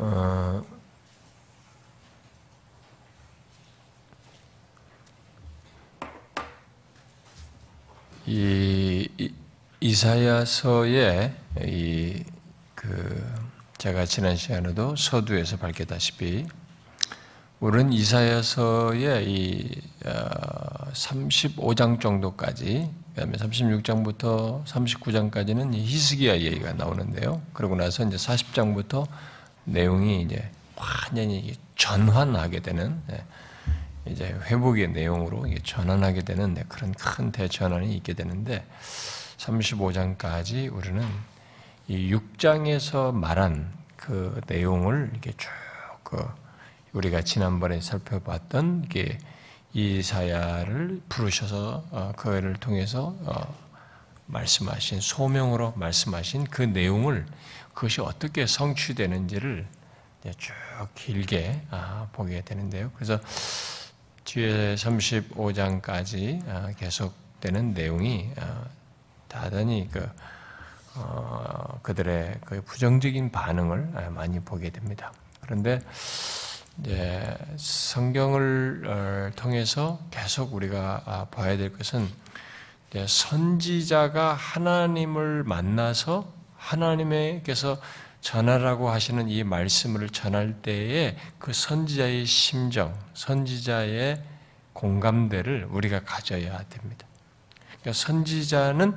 어, 이, 이 이사야서의 이 그 제가 지난 시간에도 서두에서 밝혔다시피 우리는 이사야서의 이 35장 어, 정도까지 그다음에 36장부터 39장까지는 히스기야 얘기가 나오는데요. 그러고 나서 이제 40장부터 내용이 이제 완전히 전환하게 되는 예, 이제 회복의 내용으로 전환하게 되는 네, 그런 큰 대전환이 있게 되는데 35장까지 우리는 이 6장에서 말한 그 내용을 이렇게 쭉그 우리가 지난번에 살펴봤던 게 이사야를 부르셔서 어, 그를 통해서 어, 말씀하신 소명으로 말씀하신 그 내용을 그것이 어떻게 성취되는지를 쭉 길게 아, 보게 되는데요. 그래서 뒤에 35장까지 아, 계속되는 내용이 아, 다단히 그 어, 그들의 그 부정적인 반응을 많이 보게 됩니다. 그런데 이제 성경을 어, 통해서 계속 우리가 아, 봐야 될 것은 선지자가 하나님을 만나서 하나님께서 전하라고 하시는 이 말씀을 전할 때에 그 선지자의 심정, 선지자의 공감대를 우리가 가져야 됩니다. 그러니까 선지자는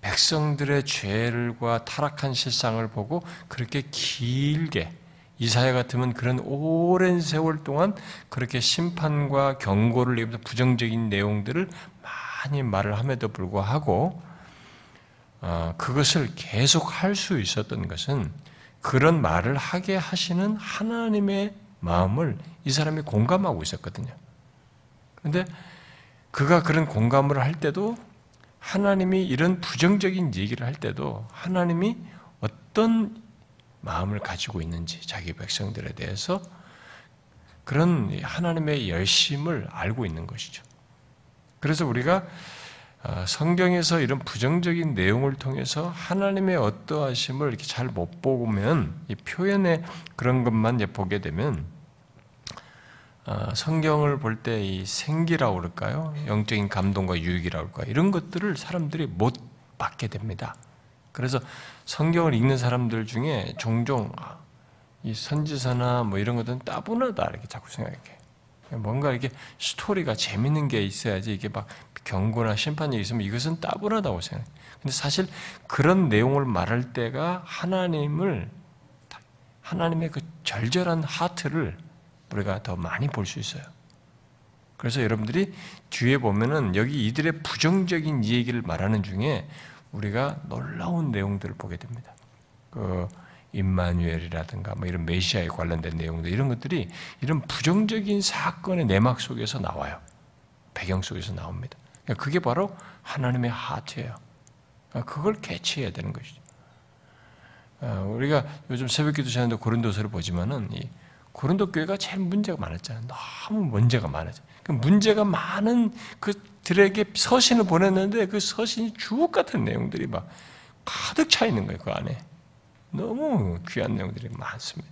백성들의 죄를과 타락한 실상을 보고 그렇게 길게 이사야 같으면 그런 오랜 세월 동안 그렇게 심판과 경고를 내면서 부정적인 내용들을 많이 말을 함에도 불구하고 어, 그것을 계속 할 수 있었던 것은 그런 말을 하게 하시는 하나님의 마음을 이 사람이 공감하고 있었거든요. 그런데 그가 그런 공감을 할 때도 하나님이 이런 부정적인 얘기를 할 때도 하나님이 어떤 마음을 가지고 있는지 자기 백성들에 대해서 그런 하나님의 열심을 알고 있는 것이죠. 그래서 우리가 어, 성경에서 이런 부정적인 내용을 통해서 하나님의 어떠하심을 이렇게 잘 못 보면 이 표현의 그런 것만 보게 되면 어, 성경을 볼 때 이 생기라고 그럴까요? 영적인 감동과 유익이라고 그럴까요? 이런 것들을 사람들이 못 받게 됩니다. 그래서 성경을 읽는 사람들 중에 종종 이 선지서나 뭐 이런 것들은 따분하다 이렇게 자꾸 생각해. 뭔가 이렇게 스토리가 재밌는 게 있어야지 이게 막 경고나 심판이 있으면 이것은 따분하다고 생각해. 근데 사실 그런 내용을 말할 때가 하나님을 하나님의 그 절절한 하트를 우리가 더 많이 볼 수 있어요. 그래서 여러분들이 뒤에 보면은 여기 이들의 부정적인 얘기를 말하는 중에 우리가 놀라운 내용들을 보게 됩니다. 그 임마누엘이라든가 뭐 이런 메시아에 관련된 내용들 이런 것들이 이런 부정적인 사건의 내막 속에서 나와요. 배경 속에서 나옵니다. 그러니까 그게 바로 하나님의 하트예요. 그러니까 그걸 캐치해야 되는 것이죠. 어, 우리가 요즘 새벽기도 시간에 고린도서를 보지만은 이 고린도 교회가 제일 문제가 많았잖아요. 너무 문제가 많아져. 그 문제가 많은 그들에게 서신을 보냈는데 그 서신이 주옥 같은 내용들이 막 가득 차 있는 거예요. 그 안에 너무 귀한 내용들이 많습니다.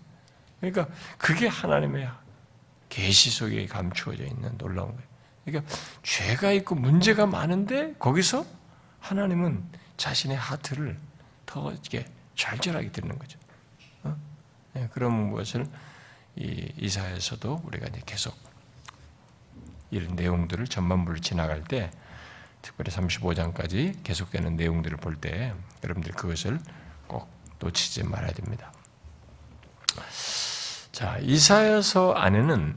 그러니까 그게 하나님의 계시 속에 감추어져 있는 놀라운 거예요. 그러니까 죄가 있고 문제가 많은데 거기서 하나님은 자신의 하트를 더 이렇게 절절하게 듣는 거죠. 어? 네, 그런 것을 이 이사에서도 우리가 이제 계속 이런 내용들을 전반부를 지나갈 때 특별히 35장까지 계속되는 내용들을 볼 때 여러분들 그것을 꼭 놓치지 말아야 됩니다. 자, 이사야서 안에는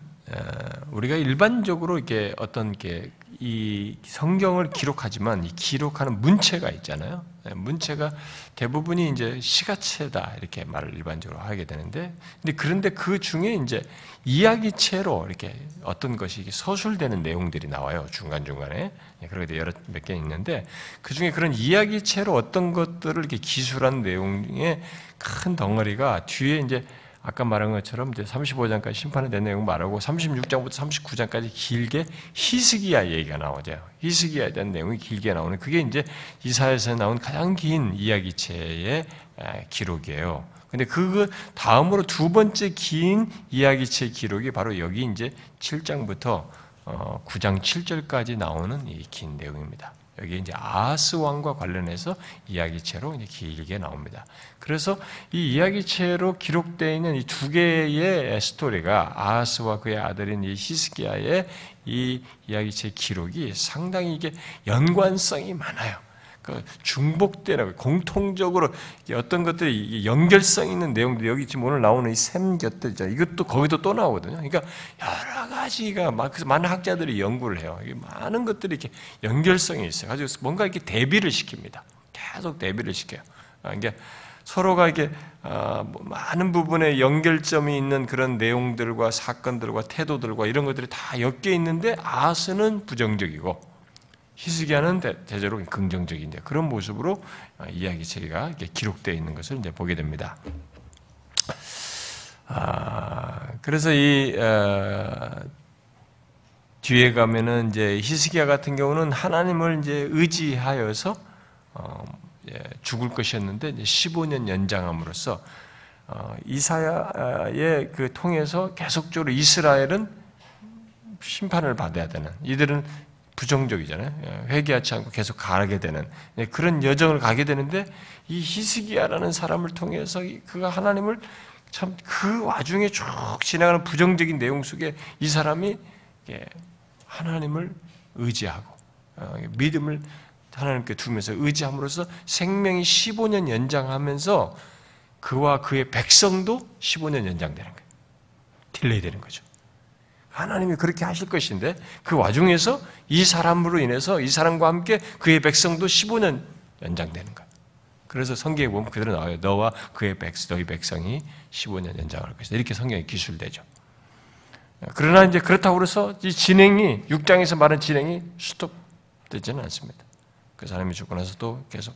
우리가 일반적으로 이게 어떤 게 이 성경을 기록하지만 이 기록하는 문체가 있잖아요. 예, 문체가 대부분이 이제 시가체다 이렇게 말을 일반적으로 하게 되는데, 근데 그런데 그 중에 이제 이야기체로 이렇게 어떤 것이 서술되는 내용들이 나와요 중간 중간에 예, 그렇게 여러 몇 개 있는데 그 중에 그런 이야기체로 어떤 것들을 이렇게 기술한 내용의 큰 덩어리가 뒤에 이제 아까 말한 것처럼 이제 35장까지 심판에 대한 내용 말하고 36장부터 39장까지 길게 히스기야 얘기가 나오죠. 히스기야에 대한 내용이 길게 나오는 그게 이제 이사야에서 나온 가장 긴 이야기체의 기록이에요. 근데 그 다음으로 두 번째 긴 이야기체 기록이 바로 여기 이제 7장부터 9장 어, 7절까지 나오는 이 긴 내용입니다. 여기 이제 아하스 왕과 관련해서 이야기체로 이제 길게 나옵니다. 그래서 이 이야기체로 기록되어 있는 이 두 개의 스토리가 아하스와 그의 아들인 이 히스기야의 이 이야기체 기록이 상당히 이게 연관성이 많아요. 그 중복되라고 공통적으로 어떤 것들이 연결성 있는 내용들 여기 지금 오늘 나오는 이 샘 곁들이죠. 이것도 거기도 또 나오거든요. 그러니까 여러 가지가 많은 학자들이 연구를 해요. 많은 것들이 이렇게 연결성이 있어요. 가지고 뭔가 이렇게 대비를 시킵니다. 계속 대비를 시켜요. 그러니까 서로가 이게 어, 뭐 많은 부분에 연결점이 있는 그런 내용들과 사건들과 태도들과 이런 것들이 다 엮여 있는데 아스는 부정적이고 히스기야는 대체로 긍정적인데 그런 모습으로 어, 이야기 체계가 기록되어 있는 것을 이제 보게 됩니다. 아, 그래서 이 어, 뒤에 가면은 이제 히스기야 같은 경우는 하나님을 이제 의지하여서 어, 예, 죽을 것이었는데 이제 15년 연장함으로써 어, 이사야의 그 통해서 계속적으로 이스라엘은 심판을 받아야 되는 이들은 부정적이잖아요. 예, 회개하지 않고 계속 가게 되는 예, 그런 여정을 가게 되는데 이 히스기야라는 사람을 통해서 그가 하나님을 참 그 와중에 쭉 지나가는 부정적인 내용 속에 이 사람이 하나님을 의지하고 어, 믿음을 하나님께 두면서 의지함으로써 생명이 15년 연장하면서 그와 그의 백성도 15년 연장되는 거예요. delay 되는 거죠. 하나님이 그렇게 하실 것인데 그 와중에서 이 사람으로 인해서 이 사람과 함께 그의 백성도 15년 연장되는 거예요. 그래서 성경에 보면 그대로 나와요. 너와 그의 백, 너희 백성이 15년 연장할 것이다. 이렇게 성경에 기술되죠. 그러나 이제 그렇다고 해서 이 진행이 6장에서 말한 진행이 스톱되지는 않습니다. 그 사람이 죽고 나서 또 계속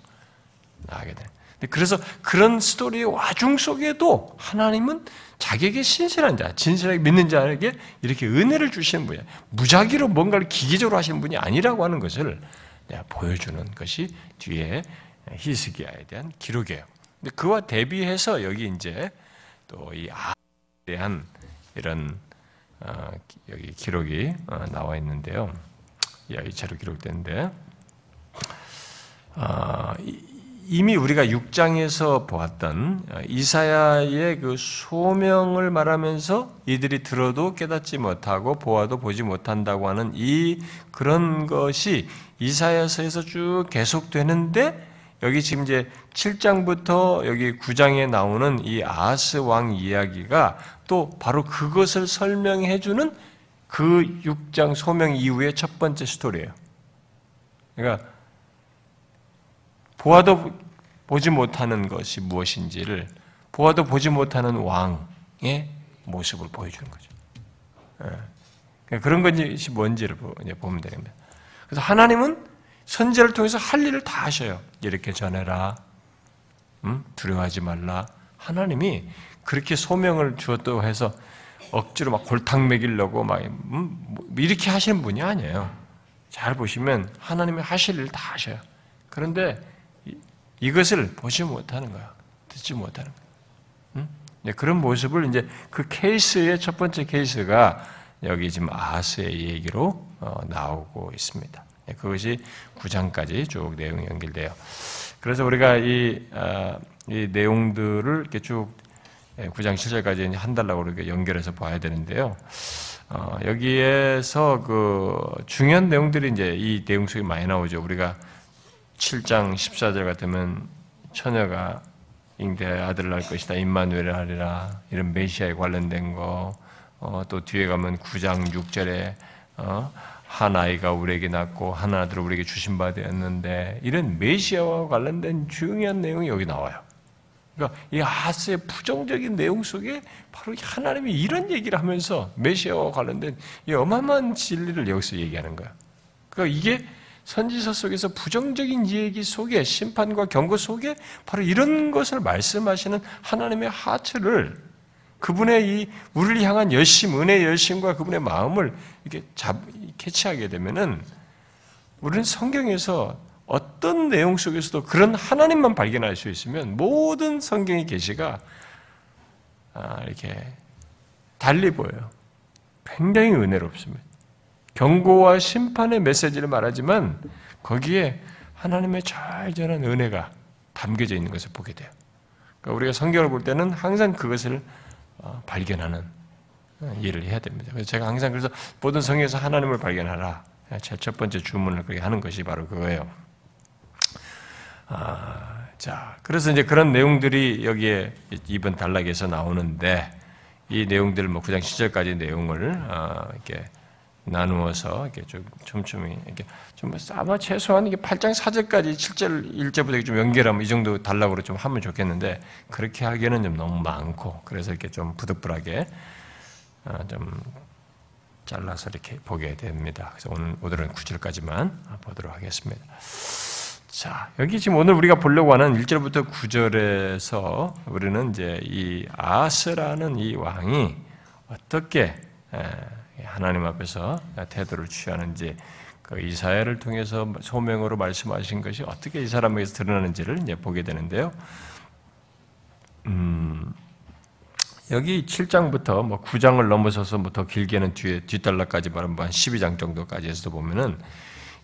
나가게 돼. 그래서 그런 스토리의 와중 속에도 하나님은 자기에게 신실한 자, 진실하게 믿는 자에게 이렇게 은혜를 주시는 분이야. 무작위로 뭔가를 기계적으로 하시는 분이 아니라고 하는 것을 보여주는 것이 뒤에 히스기야에 대한 기록이에요. 근데 그와 대비해서 여기 이제 또 이 아에 대한 이런 어, 여기 기록이 어, 나와 있는데요. 이야기체로 기록되는데 어, 이미 우리가 6장에서 보았던 이사야의 그 소명을 말하면서 이들이 들어도 깨닫지 못하고 보아도 보지 못한다고 하는 이 그런 것이 이사야서에서 쭉 계속되는데 여기 지금 이제 7장부터 여기 9장에 나오는 이 아하스 왕 이야기가 또 바로 그것을 설명해 주는 그 6장 소명 이후의 첫 번째 스토리예요. 그러니까 보아도 보지 못하는 것이 무엇인지를 보아도 보지 못하는 왕의 모습을 보여주는 거죠. 예. 그러니까 그런 것이 뭔지를 보면 됩니다. 그래서 하나님은 선제를 통해서 할 일을 다 하셔요. 이렇게 전해라. 음? 두려워하지 말라. 하나님이 그렇게 소명을 주었다고 해서 억지로 막 골탕 먹이려고 막 음? 뭐 이렇게 하시는 분이 아니에요. 잘 보시면 하나님이 하실 일을 다 하셔요. 그런데 이것을 보지 못하는 거야. 듣지 못하는 거야. 응? 네, 그런 모습을 이제 그 케이스의 첫 번째 케이스가 여기 지금 아스의 얘기로 어, 나오고 있습니다. 네, 그것이 9장까지 쭉 내용이 연결돼요. 그래서 우리가 이, 어, 이 내용들을 이렇게 쭉 9장 예, 7절까지 한 달라고 이렇게 연결해서 봐야 되는데요. 어, 여기에서 그 중요한 내용들이 이제 이 내용 속에 많이 나오죠. 우리가 7장 14절 같으면 처녀가 잉대 아들을 낳을 것이다. 임마누엘을 하리라. 이런 메시아에 관련된 거. 어, 또 뒤에 가면 9장 6절에 어, 한 아이가 우리에게 낳고 한 아들을 우리에게 주신 바 되었는데 이런 메시아와 관련된 중요한 내용이 여기 나와요. 그러니까 이 아스의 부정적인 내용 속에 바로 하나님이 이런 얘기를 하면서 메시아와 관련된 이 어마어마한 진리를 여기서 얘기하는 거야. 그러니까 이게 선지서 속에서 부정적인 얘기 속에 심판과 경고 속에 바로 이런 것을 말씀하시는 하나님의 하트를 그분의 이 우리를 향한 열심, 은혜의 열심과 그분의 마음을 이렇게 잡, 캐치하게 되면은 우리는 성경에서 어떤 내용 속에서도 그런 하나님만 발견할 수 있으면 모든 성경의 계시가 아, 이렇게 달리 보여요. 굉장히 은혜롭습니다. 경고와 심판의 메시지를 말하지만 거기에 하나님의 절절한 은혜가 담겨져 있는 것을 보게 돼요. 그러니까 우리가 성경을 볼 때는 항상 그것을 어, 발견하는 어, 일을 해야 됩니다. 그래서 제가 항상 그래서 모든 성경에서 하나님을 발견하라. 첫 번째 주문을 그렇게 하는 것이 바로 그거예요. 아, 자, 그래서 이제 그런 내용들이 여기에 이번 단락에서 나오는데 이 내용들 뭐 9장 10절까지 내용을 어, 이렇게 나누어서 이렇게 좀 촘촘히 이렇게 좀 아마 최소한 이게 8장 4절까지 7절 1절부터 좀 연결하면 이 정도 단락으로 좀 하면 좋겠는데 그렇게 하기에는 좀 너무 많고 그래서 이렇게 좀 부득불하게 어, 좀 잘라서 이렇게 보게 됩니다. 그래서 오늘 오늘은 9절까지만 보도록 하겠습니다. 자, 여기 지금 오늘 우리가 보려고 하는 1절부터 9절에서 우리는 이제 이 아스라는 이 왕이 어떻게 하나님 앞에서 태도를 취하는지 그 이사야를 통해서 소명으로 말씀하신 것이 어떻게 이 사람에게서 드러나는지를 이제 보게 되는데요. 음, 여기 7장부터 뭐 9장을 넘어서서 뭐 더 길게는 뒤에 뒷달락까지 말하면 한 12장 정도까지 해서 보면은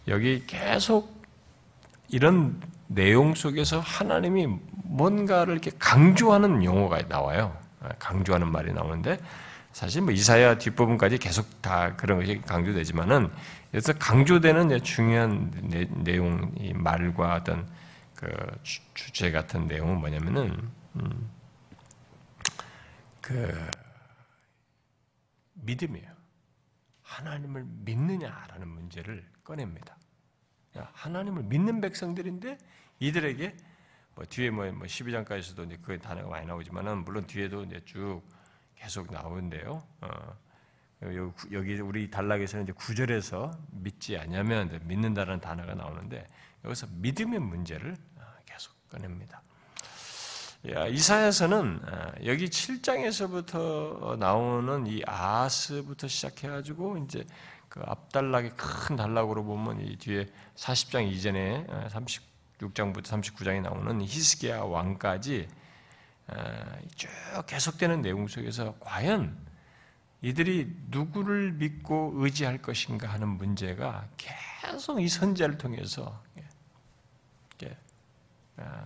여기 계속 이런 내용 속에서 하나님이 뭔가를 이렇게 강조하는 용어가 나와요. 강조하는 말이 나오는데 사실 뭐 이사야 뒷부분까지 계속 다 그런 것이 강조되지만은 그래서 강조되는 중요한 내용, 이 말과 어떤 그 주제 같은 내용은 뭐냐면은 음, 그 믿음이에요. 하나님을 믿느냐라는 문제를 꺼냅니다. 하나님을 믿는 백성들인데 이들에게 뭐 뒤에 뭐 12장까지서도 이제 그 단어가 많이 나오지만은 물론 뒤에도 이제 쭉 계속 나오는데요. 어, 여기 우리 단락에서는 이제 구절에서 믿지 않냐면 믿는다는 단어가 나오는데 여기서 믿음의 문제를 어, 계속 꺼냅니다. 이사야서는 어, 여기 7장에서부터 나오는 이 아스부터 시작해가지고 이제 그 앞단락의 큰 단락으로 보면 이 뒤에 40장 이전에 36장부터 어, 39장에 나오는 히스기야 왕까지 어, 쭉 계속되는 내용 속에서 과연 이들이 누구를 믿고 의지할 것인가 하는 문제가 계속 이 선제를 통해서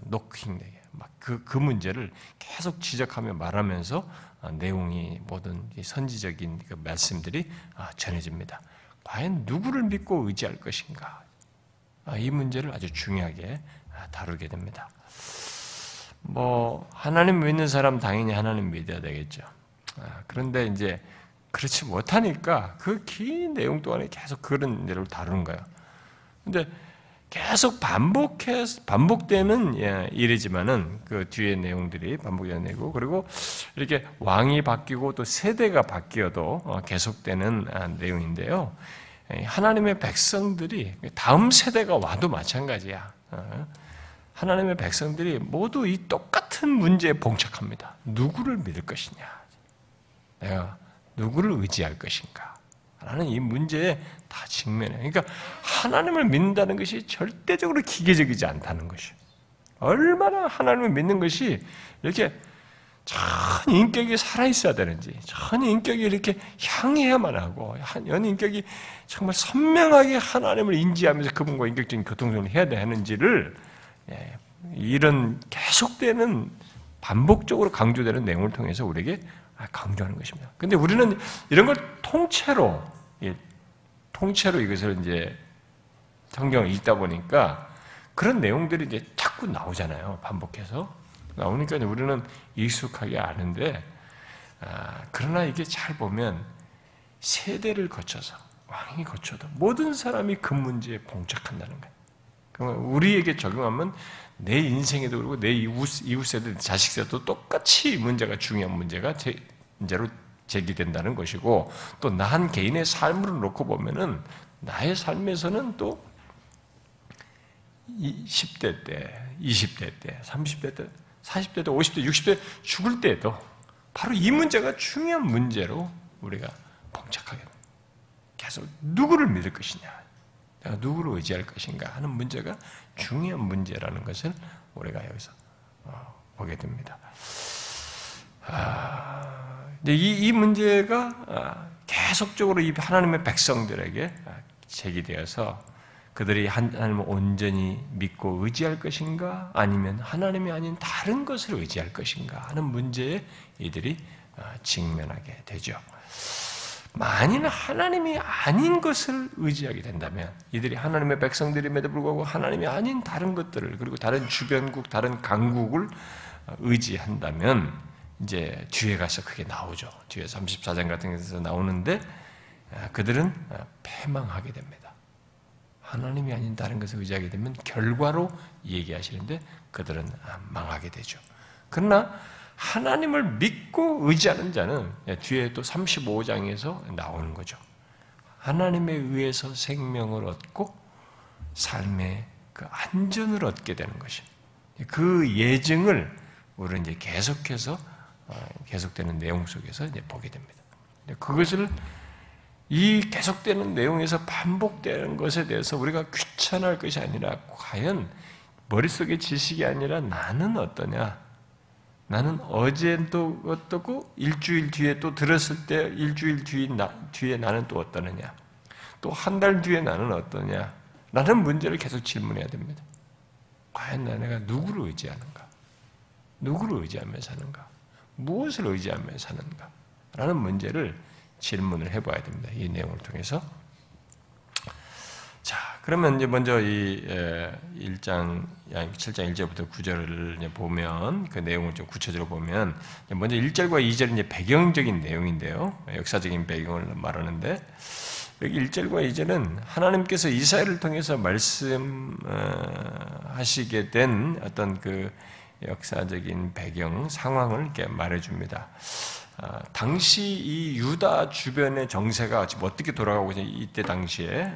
노킹 막그 그 문제를 계속 지적하며 말하면서 어, 내용이 모든 선지적인 그 말씀들이 전해집니다. 과연 누구를 믿고 의지할 것인가? 아, 이 문제를 아주 중요하게 아, 다루게 됩니다. 뭐 하나님 믿는 사람 당연히 하나님 믿어야 되겠죠. 아, 그런데 이제 그렇지 못하니까 그 긴 내용 동안에 계속 그런 내용을 다루는 거예요. 근데 계속 반복해 반복되는 예, 일이지만은 그 뒤에 내용들이 반복되는 내고 그리고 이렇게 왕이 바뀌고 또 세대가 바뀌어도 어, 계속되는 아, 내용인데요. 예, 하나님의 백성들이 다음 세대가 와도 마찬가지야. 어, 하나님의 백성들이 모두 이 똑같은 문제에 봉착합니다. 누구를 믿을 것이냐? 내가 누구를 의지할 것인가? 라는 이 문제에 다 직면해. 그러니까 하나님을 믿는다는 것이 절대적으로 기계적이지 않다는 것이. 얼마나 하나님을 믿는 것이 이렇게 전 인격이 살아있어야 되는지, 전 인격이 이렇게 향해야만 하고, 연 인격이 정말 선명하게 하나님을 인지하면서 그분과 인격적인 교통정을 해야 되는지를, 예, 이런 계속되는 반복적으로 강조되는 내용을 통해서 우리에게 강조하는 것입니다. 근데 우리는 이런 걸 통째로, 예, 통째로 이것을 이제 성경을 읽다 보니까 그런 내용들이 이제 자꾸 나오잖아요. 반복해서. 나오니까 우리는 익숙하게 아는데, 아, 그러나 이게 잘 보면 세대를 거쳐서, 왕이 거쳐도 모든 사람이 그 문제에 봉착한다는 거예요. 우리에게 적용하면 내 인생에도 그렇고 내 이웃, 이웃 세대, 자식 세대도 똑같이 문제가 중요한 문제가 제, 문제로 제기된다는 것이고 또난 개인의 삶을 놓고 보면은 나의 삶에서는 또 10대 때, 20대 때, 30대 때 40대 때, 50대, 60대 죽을 때에도 바로 이 문제가 중요한 문제로 우리가 봉착하게. 계속 누구를 믿을 것이냐, 내가 누구를 의지할 것인가 하는 문제가 중요한 문제라는 것을 우리가 여기서 어, 보게 됩니다. 아, 이, 이 문제가 아, 계속적으로 이 하나님의 백성들에게 제기되어서 그들이 하나님을 온전히 믿고 의지할 것인가 아니면 하나님이 아닌 다른 것을 의지할 것인가 하는 문제에 이들이 아, 직면하게 되죠. 만일 하나님이 아닌 것을 의지하게 된다면 이들이 하나님의 백성들임에도 불구하고 하나님이 아닌 다른 것들을 그리고 다른 주변국, 다른 강국을 의지한다면 이제 뒤에 가서 그게 나오죠. 뒤에 34장 같은 데서 나오는데 아, 그들은 아, 패망하게 됩니다. 하나님이 아닌 다른 것을 의지하게 되면 결과로 얘기하시는데 그들은 아, 망하게 되죠. 그러나 하나님을 믿고 의지하는 자는 뒤에 또 35장에서 나오는 거죠. 하나님에 의해서 생명을 얻고 삶의 그 안전을 얻게 되는 것입니다. 그 예증을 우리는 이제 계속해서 어, 계속되는 내용 속에서 이제 보게 됩니다. 그것을 이 계속되는 내용에서 반복되는 것에 대해서 우리가 귀찮을 것이 아니라 과연 머릿속에 지식이 아니라 나는 어떠냐? 나는 어제도 어떻고 일주일 뒤에 또 들었을 때 일주일 뒤에, 나, 뒤에 나는 또 어떠느냐? 또 한 달 뒤에 나는 어떠냐? 라는 문제를 계속 질문해야 됩니다. 과연 내가 누구를 의지하는가? 누구를 의지하며 사는가? 무엇을 의지하며 사는가? 라는 문제를 질문을 해봐야 됩니다. 이 내용을 통해서. 자, 그러면 이제 먼저 이 1장, 7장 1절부터 9절을 보면, 그 내용을 좀 구체적으로 보면, 먼저 1절과 2절은 이제 배경적인 내용인데요. 역사적인 배경을 말하는데, 여기 1절과 2절은 하나님께서 이스라엘을 통해서 말씀하시게 된 어떤 그 역사적인 배경, 상황을 이렇게 말해줍니다. 아, 당시 이 유다 주변의 정세가 지금 어떻게 돌아가고 있냐 이때 당시에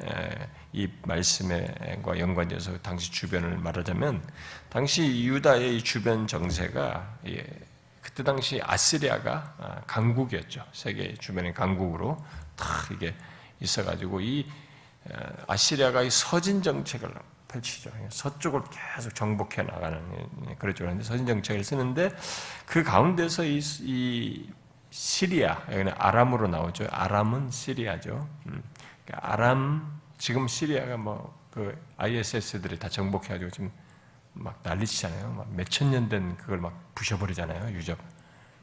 이 말씀과 연관돼서 당시 주변을 말하자면 당시 유다의 주변 정세가 예, 그때 당시 아시리아가 아, 강국이었죠 세계 주변의 강국으로 다 이게 있어가지고 이 아시리아가 이 서진 정책을 펼치죠. 서쪽을 계속 정복해 나가는 그렇죠. 그런데 서진 정책을 쓰는데 그 가운데서 이, 이 시리아 여기는 아람으로 나오죠. 아람은 시리아죠. 음. 그러니까 아람 지금 시리아가 뭐 그 ISS들이 다 정복해가지고 지금 막 난리치잖아요. 몇천 년 된 그걸 막 부셔버리잖아요. 유적.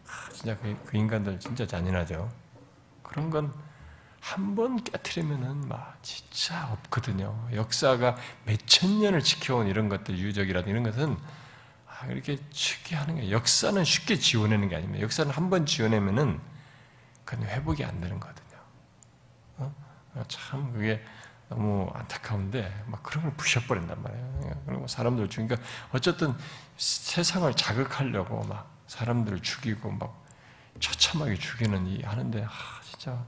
아, 진짜 그, 그 인간들 진짜 잔인하죠. 그런 건 한 번 깨트리면은 막 진짜 없거든요. 역사가 몇 천 년을 지켜온 이런 것들 유적이라든 이런 것은 아, 이렇게 쉽게 하는 게 역사는 쉽게 지워내는 게 아닙니다. 역사는 한 번 지워내면은 그건 회복이 안 되는 거거든요. 어? 아, 참 그게 너무 안타까운데 막 그런 걸 부셔버린단 말이에요. 그리고 사람들 죽이니까 어쨌든 세상을 자극하려고 막 사람들을 죽이고 막 처참하게 죽이는 이 하는데 아, 진짜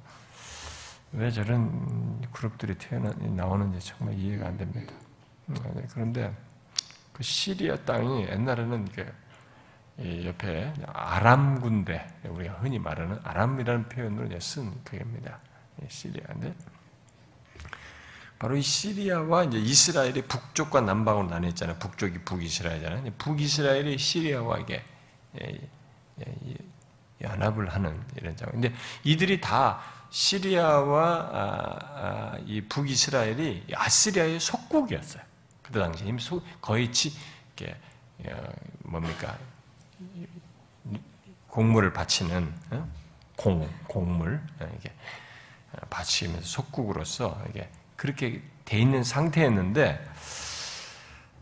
왜 저런 그룹들이 태어나 나오는지 정말 이해가 안 됩니다. 음, 네, 그런데 그 시리아 땅이 옛날에는 그 옆에 아람 군대, 우리가 흔히 말하는 아람이라는 표현으로 쓴 그입니다. 시리아인데 바로 이 시리아와 이제 이스라엘이 북쪽과 남방으로 나뉘었잖아요. 북쪽이 북이스라엘이잖아요. 북이스라엘이 시리아와 이게 연합을 하는 이런 장. 근데 이들이 다 시리아와 아, 아, 이 북이스라엘이 아시리아의 속국이었어요. 그때 당시 이미 거의 치, 이게 어, 뭡니까 공물을 바치는 어? 공 공물 어, 이게 바치면서 속국으로서 이게 그렇게 돼 있는 상태였는데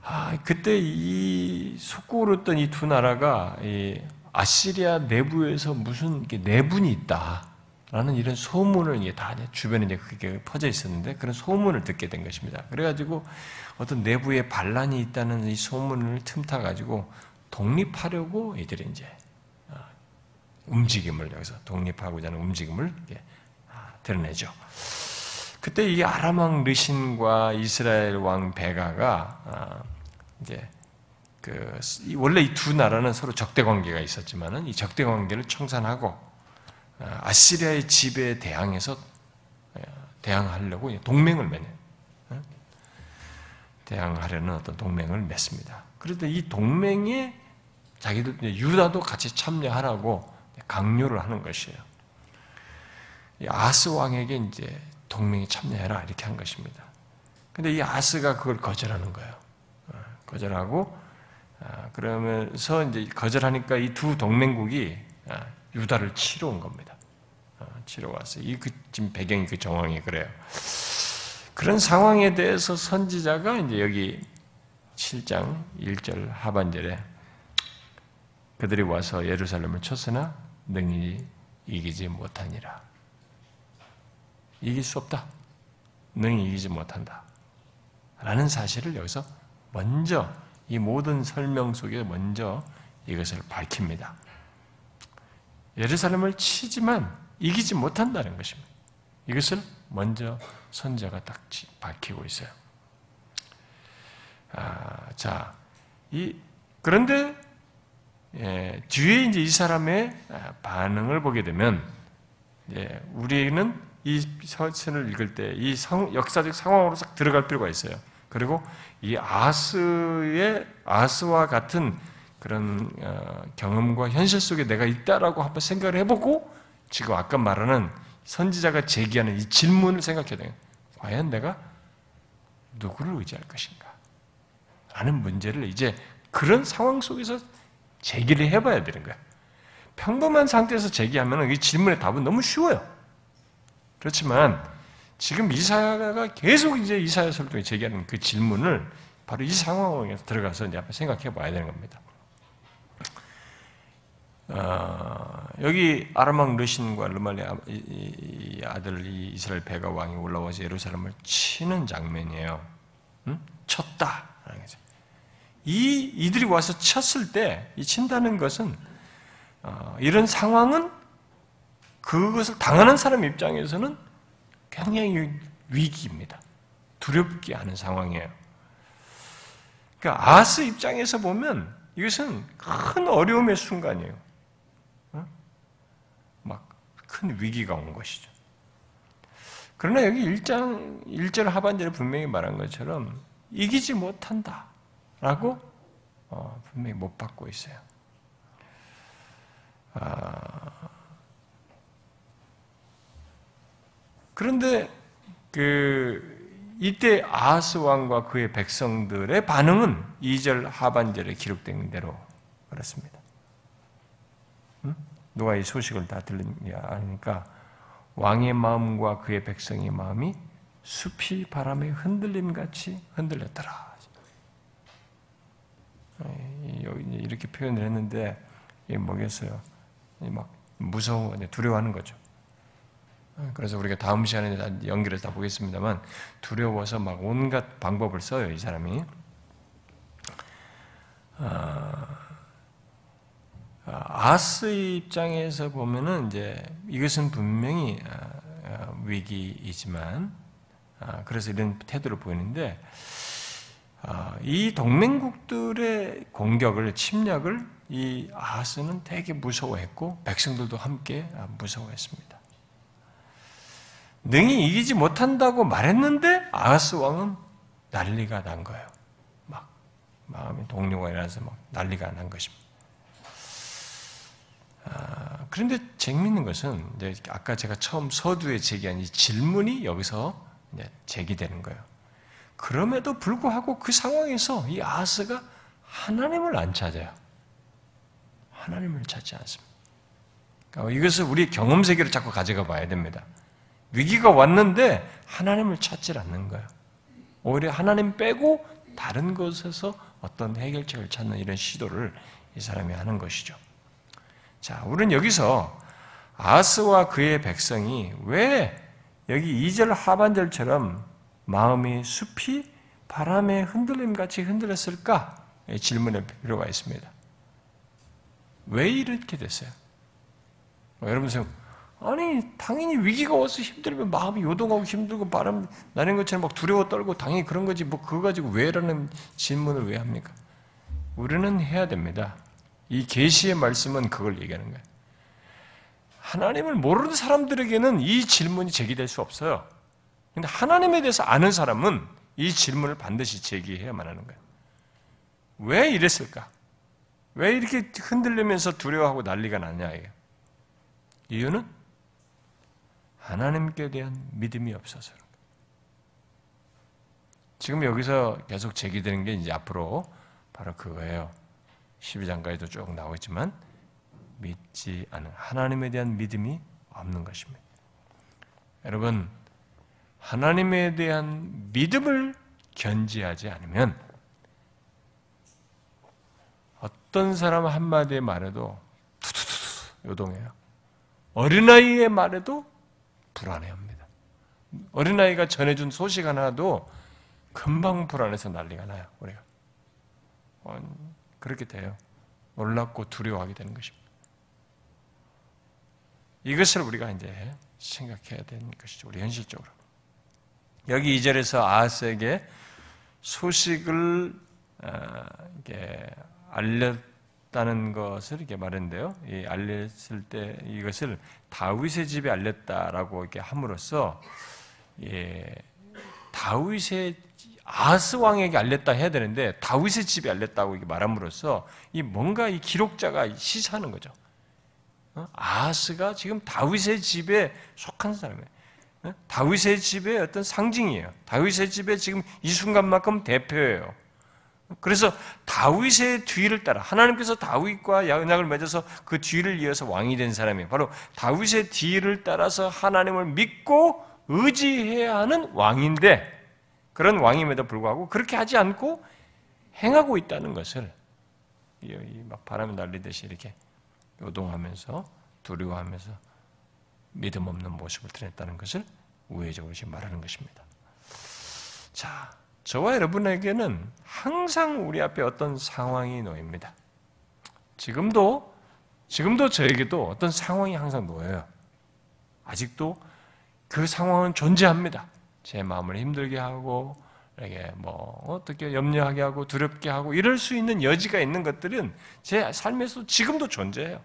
아, 그때 이 속국으로 있던 이 두 나라가 이 아시리아 내부에서 무슨 내분이 있다. 라는 이런 소문을 이게 다 주변에 이제 그게 퍼져 있었는데 그런 소문을 듣게 된 것입니다. 그래가지고 어떤 내부에 반란이 있다는 이 소문을 틈타 가지고 독립하려고 이들이 이제 어, 움직임을 여기서 독립하고자 하는 움직임을 아, 드러내죠. 그때 이 아람 왕 르신과 이스라엘 왕 베가가 아, 이제 그 원래 이 두 나라는 서로 적대 관계가 있었지만은 이 적대 관계를 청산하고 어, 아시리아의 지배에 대항해서 어, 대항하려고 동맹을 맺는 어? 대항하려는 어떤 동맹을 맺습니다. 그런데 이 동맹에 자기들 유다도 같이 참여하라고 강요를 하는 것이에요. 아스 왕에게 이제 동맹에 참여해라 이렇게 한 것입니다. 근데 이 아스가 그걸 거절하는 거예요. 거절하고 아, 그러면서 이제 거절하니까 이 두 동맹국이 아, 유다를 치러 온 겁니다. 아, 치러 왔어요. 이 그 지금 배경이 그 정황이 그래요. 그런 상황에 대해서 선지자가 이제 여기 7장 1절 하반절에 그들이 와서 예루살렘을 쳤으나 능히 이기지 못하니라. 이길 수 없다. 능히 이기지 못한다. 라는 사실을 여기서 먼저 이 모든 설명 속에 먼저 이것을 밝힙니다. 예루살렘을 치지만 이기지 못한다는 것입니다. 이것을 먼저 선자가 딱 밝히고 있어요. 아, 자, 이 그런데 예, 뒤에 이제 이 사람의 반응을 보게 되면 예, 우리는 이 서신을 읽을 때 이 역사적 상황으로 싹 들어갈 필요가 있어요. 그리고 이 아스의 아스와 같은 그런 어, 경험과 현실 속에 내가 있다라고 한번 생각을 해보고 지금 아까 말하는 선지자가 제기하는 이 질문을 생각해야 돼요. 과연 내가 누구를 의지할 것인가? 라는 문제를 이제 그런 상황 속에서 제기를 해봐야 되는 거야. 평범한 상태에서 제기하면 이 질문의 답은 너무 쉬워요. 그렇지만 지금 이사야가 계속 이제 이사야서를 통해 제기하는 그 질문을 바로 이 상황에 들어가서 이제 생각해 봐야 되는 겁니다. 어, 여기 아람왕 르신과 르말리 아들 이 이스라엘 배가 왕이 올라와서 예루살렘을 치는 장면이에요. 응? 쳤다. 이 이들이 와서 쳤을 때 이 친다는 것은 어, 이런 상황은 그것을 당하는 사람 입장에서는 굉장히 위기입니다. 두렵게 하는 상황이에요. 그러니까 아스 입장에서 보면 이것은 큰 어려움의 순간이에요. 어? 막큰 위기가 온 것이죠. 그러나 여기 1장, 1절 하반절에 분명히 말한 것처럼 이기지 못한다. 라고 어, 분명히 못 받고 있어요. 아, 그런데 그 이때 아하스 왕과 그의 백성들의 반응은 2절 하반절에 기록된 대로 그렇습니다. 응? 누가 이 소식을 다 들리냐 아니까 왕의 마음과 그의 백성의 마음이 숲이 바람에 흔들림 같이 흔들렸더라. 이렇게 표현을 했는데 이게 뭐겠어요? 막 무서워, 두려워하는 거죠. 그래서 우리가 다음 시간에 연결해서 다 보겠습니다만 두려워서 막 온갖 방법을 써요 이 사람이. 아, 아 아스 입장에서 보면은 이제 이것은 분명히 아, 위기이지만 그래서 이런 태도를 보이는데 이 동맹국들의 공격을 침략을 이 아스는 되게 무서워했고 백성들도 함께 무서워했습니다. 능히 이기지 못한다고 말했는데 아하스 왕은 난리가 난 거예요. 막 마음에 동료가 일어나서 막 난리가 난 것입니다. 아, 그런데 재미있는 것은 아까 제가 처음 서두에 제기한 이 질문이 여기서 제기되는 거예요. 그럼에도 불구하고 그 상황에서 이 아하스가 하나님을 안 찾아요. 하나님을 찾지 않습니다. 그러니까 이것을 우리 경험 세계로 자꾸 가져가 봐야 됩니다. 위기가 왔는데 하나님을 찾질 않는 거예요. 오히려 하나님 빼고 다른 곳에서 어떤 해결책을 찾는 이런 시도를 이 사람이 하는 것이죠. 자, 우리는 여기서 아스와 그의 백성이 왜 여기 2절 하반절처럼 마음이 숲이 바람에 흔들림 같이 흔들렸을까? 질문할 필요가 있습니다. 왜 이렇게 됐어요? 뭐 여러분 아니 당연히 위기가 와서 힘들면 마음이 요동하고 힘들고 바람 나는 것처럼 막 두려워 떨고 당연히 그런 거지 뭐 그거 가지고 왜 라는 질문을 왜 합니까? 우리는 해야 됩니다. 이 계시의 말씀은 그걸 얘기하는 거예요. 하나님을 모르는 사람들에게는 이 질문이 제기될 수 없어요. 근데 하나님에 대해서 아는 사람은 이 질문을 반드시 제기해야만 하는 거예요. 왜 이랬을까? 왜 이렇게 흔들리면서 두려워하고 난리가 났냐, 이게. 이유는 하나님께 대한 믿음이 없어서. 지금 여기서 계속 제기되는 게 이제 앞으로 바로 그거예요. 12장까지도 쭉 나오겠지만, 믿지 않은, 하나님에 대한 믿음이 없는 것입니다. 여러분, 하나님에 대한 믿음을 견지하지 않으면 어떤 사람 한마디의 말에도 투투투 요동해요. 어린아이의 말에도 불안해합니다. 어린아이가 전해준 소식 하나도 금방 불안해서 난리가 나요, 우리가. 어, 그렇게 돼요. 놀랍고 두려워하게 되는 것입니다. 이것을 우리가 이제 생각해야 되는 것이죠, 우리 현실적으로. 여기 이절에서 아하스에게 소식을 어, 이게 알렸다는 것을 이렇게 말했는데요. 이 알렸을 때 이것을 다윗의 집에 알렸다라고 이렇게 함으로써 예, 다윗의 아하스 왕에게 알렸다 해야 되는데 다윗의 집에 알렸다고 말함으로써 이 뭔가 이 기록자가 시사하는 거죠. 어? 아하스가 지금 다윗의 집에 속한 사람이에요. 다윗의 집의 어떤 상징이에요. 다윗의 집에 지금 이 순간만큼 대표예요. 그래서 다윗의 뒤를 따라 하나님께서 다윗과 연약을 맺어서 그 뒤를 이어서 왕이 된 사람이 바로 다윗의 뒤를 따라서 하나님을 믿고 의지해야 하는 왕인데 그런 왕임에도 불구하고 그렇게 하지 않고 행하고 있다는 것을 막 바람이 날리듯이 이렇게 요동하면서 두려워하면서 믿음 없는 모습을 드렸다는 것을 우회적으로 지금 말하는 것입니다. 자, 저와 여러분에게는 항상 우리 앞에 어떤 상황이 놓입니다. 지금도, 지금도 저에게도 어떤 상황이 항상 놓여요. 아직도 그 상황은 존재합니다. 제 마음을 힘들게 하고, 이게 뭐, 어떻게 염려하게 하고, 두렵게 하고, 이럴 수 있는 여지가 있는 것들은 제 삶에서 지금도 존재해요.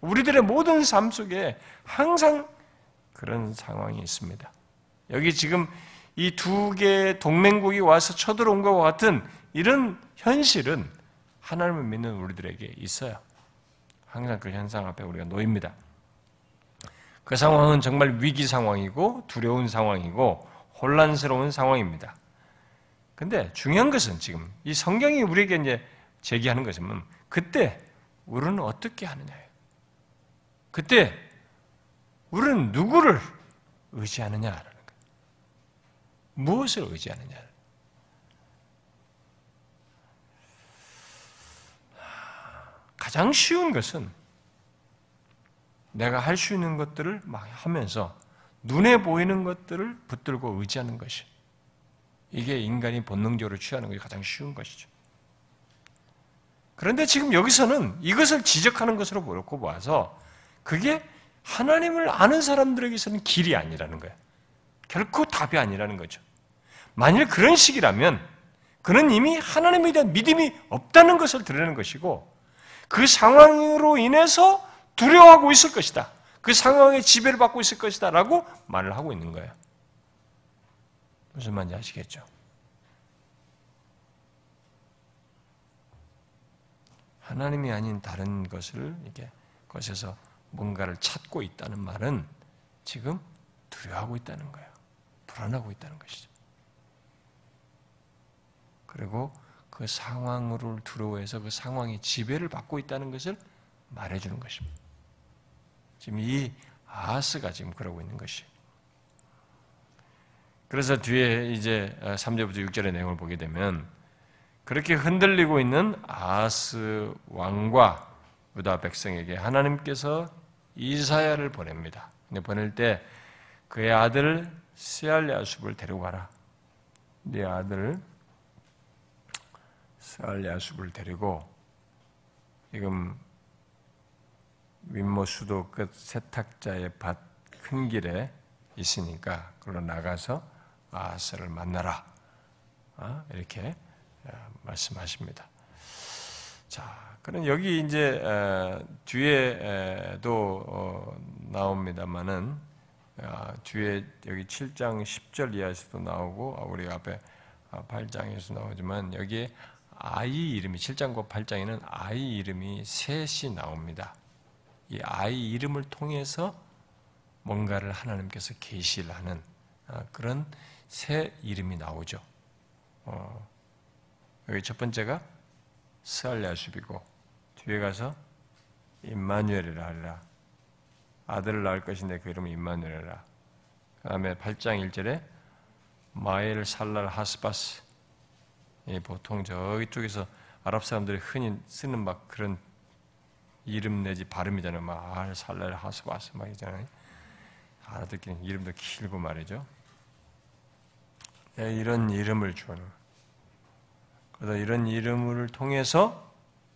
우리들의 모든 삶 속에 항상 그런 상황이 있습니다. 여기 지금 이 두 개의 동맹국이 와서 쳐들어온 것과 같은 이런 현실은 하나님을 믿는 우리들에게 있어요. 항상 그 현상 앞에 우리가 놓입니다. 그 상황은 정말 위기 상황이고 두려운 상황이고 혼란스러운 상황입니다. 근데 중요한 것은 지금 이 성경이 우리에게 이제 제기하는 것은 그때 우리는 어떻게 하느냐예요. 그때 우리는 누구를 의지하느냐라는 거예요. 무엇을 의지하느냐. 가장 쉬운 것은 내가 할 수 있는 것들을 막 하면서 눈에 보이는 것들을 붙들고 의지하는 것이 이게 인간이 본능적으로 취하는 것이 가장 쉬운 것이죠. 그런데 지금 여기서는 이것을 지적하는 것으로 보고 봐서 그게 하나님을 아는 사람들에게서는 길이 아니라는 거예요. 결코 답이 아니라는 거죠. 만일 그런 식이라면 그는 이미 하나님에 대한 믿음이 없다는 것을 드러내는 것이고 그 상황으로 인해서 두려워하고 있을 것이다. 그 상황에 지배를 받고 있을 것이다. 라고 말을 하고 있는 거예요. 무슨 말인지 아시겠죠? 하나님이 아닌 다른 것을 이렇게 것에서 뭔가를 찾고 있다는 말은 지금 두려워하고 있다는 거예요. 불안하고 있다는 것이죠. 그리고 그 상황으로 두려워해서 그 상황이 지배를 받고 있다는 것을 말해주는 것입니다. 지금 이 아하스가 지금 그러고 있는 것이. 그래서 뒤에 이제 3절부터 6절의 내용을 보게 되면 그렇게 흔들리고 있는 아하스 왕과 유다 백성에게 하나님께서 이사야를 보냅니다. 근데 보낼 때 그의 아들 스알야숲을 데려가라. 네 아들 스알야숲을 데리고 지금 윗모 수도 끝 세탁자의 밭 큰 길에 있으니까 그로 나가서 아하스를 만나라. 어? 이렇게 어, 말씀하십니다. 자, 그럼 여기 이제 뒤에도 어, 나옵니다만은 아, 뒤에 여기 7장 10절 이하에서도 나오고 아, 우리 앞에 8장에서 아, 나오지만 여기에 아이 이름이 7장과 8장에는 아이 이름이 셋이 나옵니다. 이 아이 이름을 통해서 뭔가를 하나님께서 계시를 하는 그런 새 이름이 나오죠. 어, 여기 첫 번째가 스알야숲이고 뒤에 가서 임마누엘이라 하리라. 아들을 낳을 것인데 그 이름은 임마누엘이라. 그 다음에 8장 1절에 마엘 살랄 하스바스. 보통 저기 쪽에서 아랍 사람들이 흔히 쓰는 막 그런 이름 내지 발음이잖아요. 마알 살랄 하스바스 막 있잖아요. 알아듣기는 이름도 길고 말이죠. 네, 이런 이름을 주는. 그래서 이런 이름을 통해서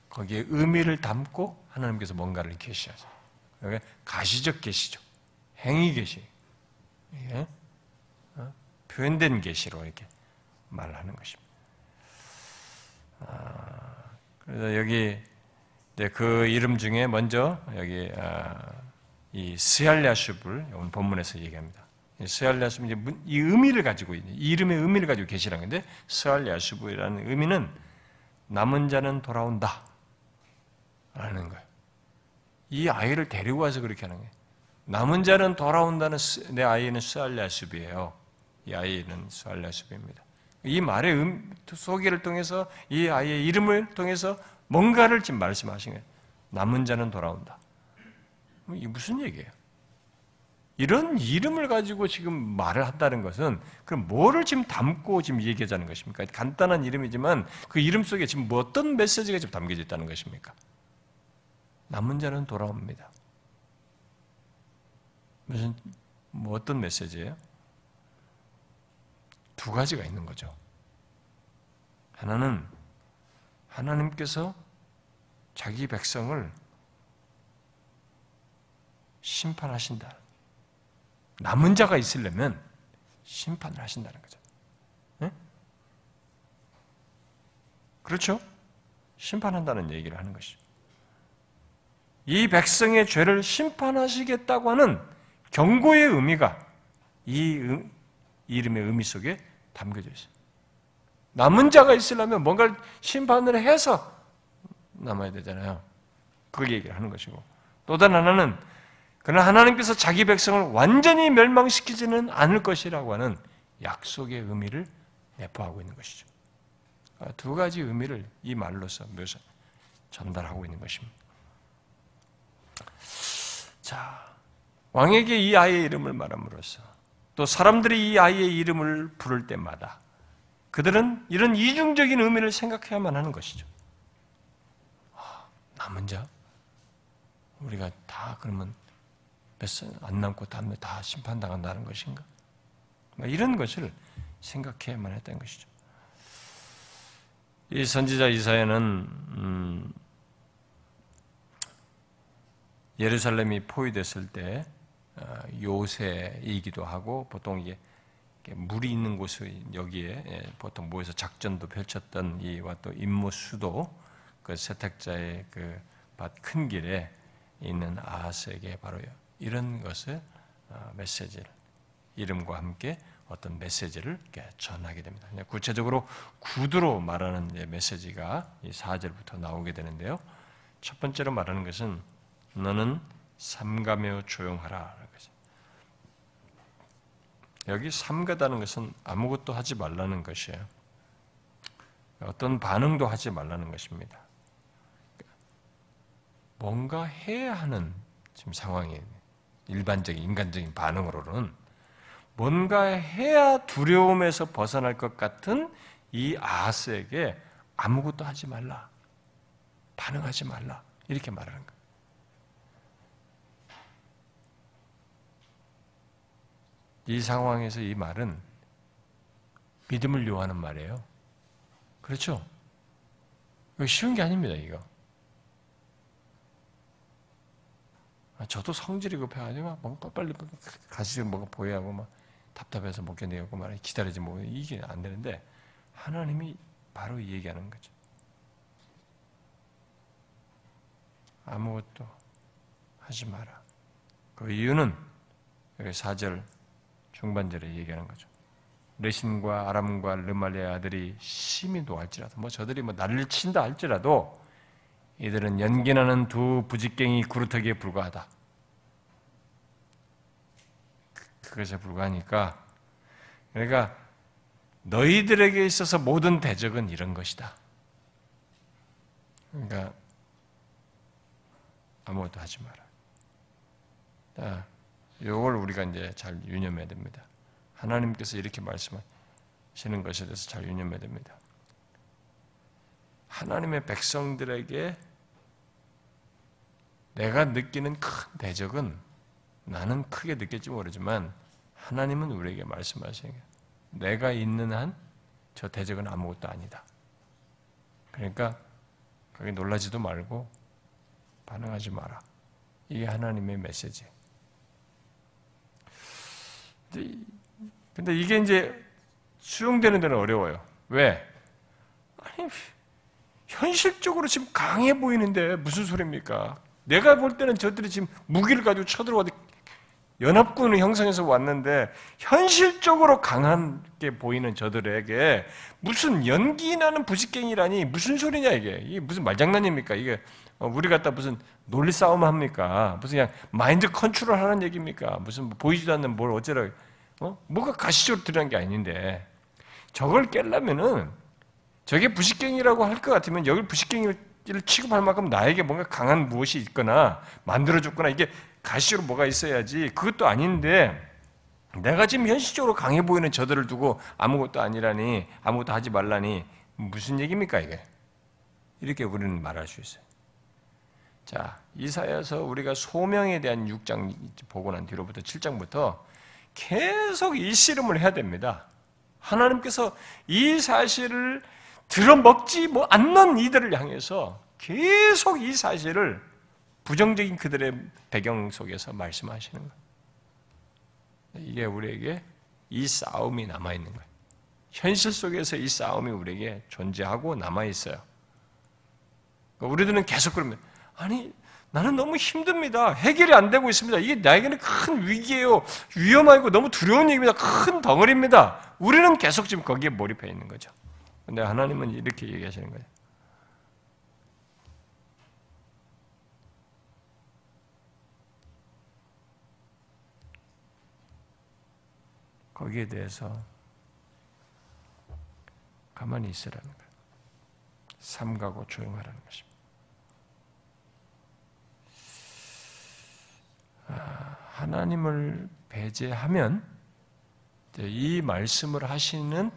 거기에 의미를 담고 하나님께서 뭔가를 계시하죠. 여기 가시적 계시죠. 행위 계시. 예? 어? 표현된 계시로 이렇게 말하는 것입니다. 아, 그래서 여기 그 이름 중에 먼저 여기 아, 이 스얄야슈브를 오늘 본문에서 얘기합니다. 스알야수브 이제 이 의미를 가지고 있는 이 이름의 의미를 가지고 계시라는 건데 스알야수브라는 의미는 남은 자는 돌아온다 라는 거예요. 이 아이를 데리고 와서 그렇게 하는 거예요. 남은 자는 돌아온다는 내 아이는 스알야수브예요. 이 아이는 스알야수브입니다. 이 말의 음, 소개를 통해서 이 아이의 이름을 통해서 뭔가를 지금 말씀하신 거예요. 남은 자는 돌아온다. 이게 무슨 얘기예요? 이런 이름을 가지고 지금 말을 한다는 것은 그럼 뭐를 지금 담고 지금 얘기하자는 것입니까? 간단한 이름이지만 그 이름 속에 지금 뭐 어떤 메시지가 지금 담겨져 있다는 것입니까? 남은 자는 돌아옵니다. 무슨 뭐 어떤 메시지예요? 두 가지가 있는 거죠. 하나는 하나님께서 자기 백성을 심판하신다. 남은 자가 있으려면 심판을 하신다는 거죠. 네? 그렇죠? 심판한다는 얘기를 하는 것이죠. 이 백성의 죄를 심판하시겠다고 하는 경고의 의미가 이 이름의 의미 속에 담겨져 있어요. 남은 자가 있으려면 뭔가를 심판을 해서 남아야 되잖아요. 그 얘기를 하는 것이고. 또 다른 하나는 그러나 하나님께서 자기 백성을 완전히 멸망시키지는 않을 것이라고 하는 약속의 의미를 내포하고 있는 것이죠. 아, 두 가지 의미를 이 말로서 묘사, 전달하고 있는 것입니다. 자, 왕에게 이 아이의 이름을 말함으로써 또 사람들이 이 아이의 이름을 부를 때마다 그들은 이런 이중적인 의미를 생각해야만 하는 것이죠. 아, 남은 자? 우리가 다 그러면 몇안 남고 다음에 다 심판당한다는 것인가? 이런 것을 생각해야만 했던 것이죠. 이 선지자 이사야는 음, 예루살렘이 포위됐을 때 어, 요새이기도 하고 보통 이게 물이 있는 곳이 여기에 예, 보통 모여서 작전도 펼쳤던 이와 또 임무 수도 그 세탁자의 그 밭 큰 길에 있는 아하스에게 바로 이런 것을 어, 메시지를 이름과 함께 어떤 메시지를 전하게 됩니다. 구체적으로 구두로 말하는 메시지가 이 4절부터 나오게 되는데요. 첫 번째로 말하는 것은 너는 삼가며 조용하라. 여기 삼가다는 것은 아무것도 하지 말라는 것이에요. 어떤 반응도 하지 말라는 것입니다. 뭔가 해야 하는 지금 상황이에요. 일반적인 인간적인 반응으로는 뭔가 해야 두려움에서 벗어날 것 같은 이 아하스에게 아무것도 하지 말라. 반응하지 말라. 이렇게 말하는 거예요. 이 상황에서 이 말은 믿음을 요하는 말이에요. 그렇죠? 쉬운 게 아닙니다, 이거. 아, 저도 성질이 급해가지고 뭔가 빨리 가시 뭐가 보여야 하고 막 답답해서 못 견디고 말 기다리지 뭐 이게 안 되는데 하나님이 바로 얘기하는 거죠. 아무것도 하지 마라. 그 이유는 여기 4절 중반절에 얘기하는 거죠. 레신과 아람과 르말리의 아들이 심히 노할지라도 뭐 저들이 뭐 나를 친다 할지라도 이들은 연기나는 두 부직갱이 구루터기에 불과하다. 그것에 불과하니까 그러니까 너희들에게 있어서 모든 대적은 이런 것이다. 그러니까 아무것도 하지 마라. 자, 이걸 우리가 이제 잘 유념해야 됩니다. 하나님께서 이렇게 말씀하시는 것에 대해서 잘 유념해야 됩니다. 하나님의 백성들에게 내가 느끼는 큰 대적은 나는 크게 느낄지 모르지만 하나님은 우리에게 말씀하시는 게 내가 있는 한 저 대적은 아무것도 아니다. 그러니까 거기 놀라지도 말고 반응하지 마라. 이게 하나님의 메시지. 근데 이게 이제 수용되는 데는 어려워요. 왜? 아니, 현실적으로 지금 강해 보이는데 무슨 소리입니까? 내가 볼 때는 저들이 지금 무기를 가지고 쳐들어와도 연합군을 형성해서 왔는데 현실적으로 강하게 보이는 저들에게 무슨 연기 나는 부식갱이라니 무슨 소리냐 이게 이게 무슨 말장난입니까 이게 어, 우리 갖다 무슨 논리 싸움 합니까 무슨 그냥 마인드 컨트롤 하는 얘기입니까 무슨 뭐 보이지도 않는 뭘 어쩌라 어? 뭐가 가시적으로 들어간 게 아닌데 저걸 깰려면은 저게 부식갱이라고 할 것 같으면 여기 부식갱이를 취급할 만큼 나에게 뭔가 강한 무엇이 있거나 만들어줬거나 이게 가시로 뭐가 있어야지 그것도 아닌데 내가 지금 현실적으로 강해 보이는 저들을 두고 아무것도 아니라니 아무것도 하지 말라니 무슨 얘기입니까 이게? 이렇게 우리는 말할 수 있어요. 자, 이사야서 우리가 소명에 대한 6장 보고 난 뒤로부터 7장부터 계속 이 씨름을 해야 됩니다. 하나님께서 이 사실을 들어먹지 뭐 않는 이들을 향해서 계속 이 사실을 부정적인 그들의 배경 속에서 말씀하시는 거예요. 이게 우리에게 이 싸움이 남아있는 거예요. 현실 속에서 이 싸움이 우리에게 존재하고 남아있어요. 우리들은 계속 그러면, 아니, 나는 너무 힘듭니다. 해결이 안 되고 있습니다. 이게 나에게는 큰 위기예요. 위험하고 너무 두려운 얘기입니다. 큰 덩어리입니다. 우리는 계속 지금 거기에 몰입해 있는 거죠. 근데 하나님은 이렇게 얘기하시는 거예요. 거기에 대해서 가만히 있으라는 거예요. 삼가고 조용하라는 것입니다. 하나님을 배제하면 이 말씀을 하시는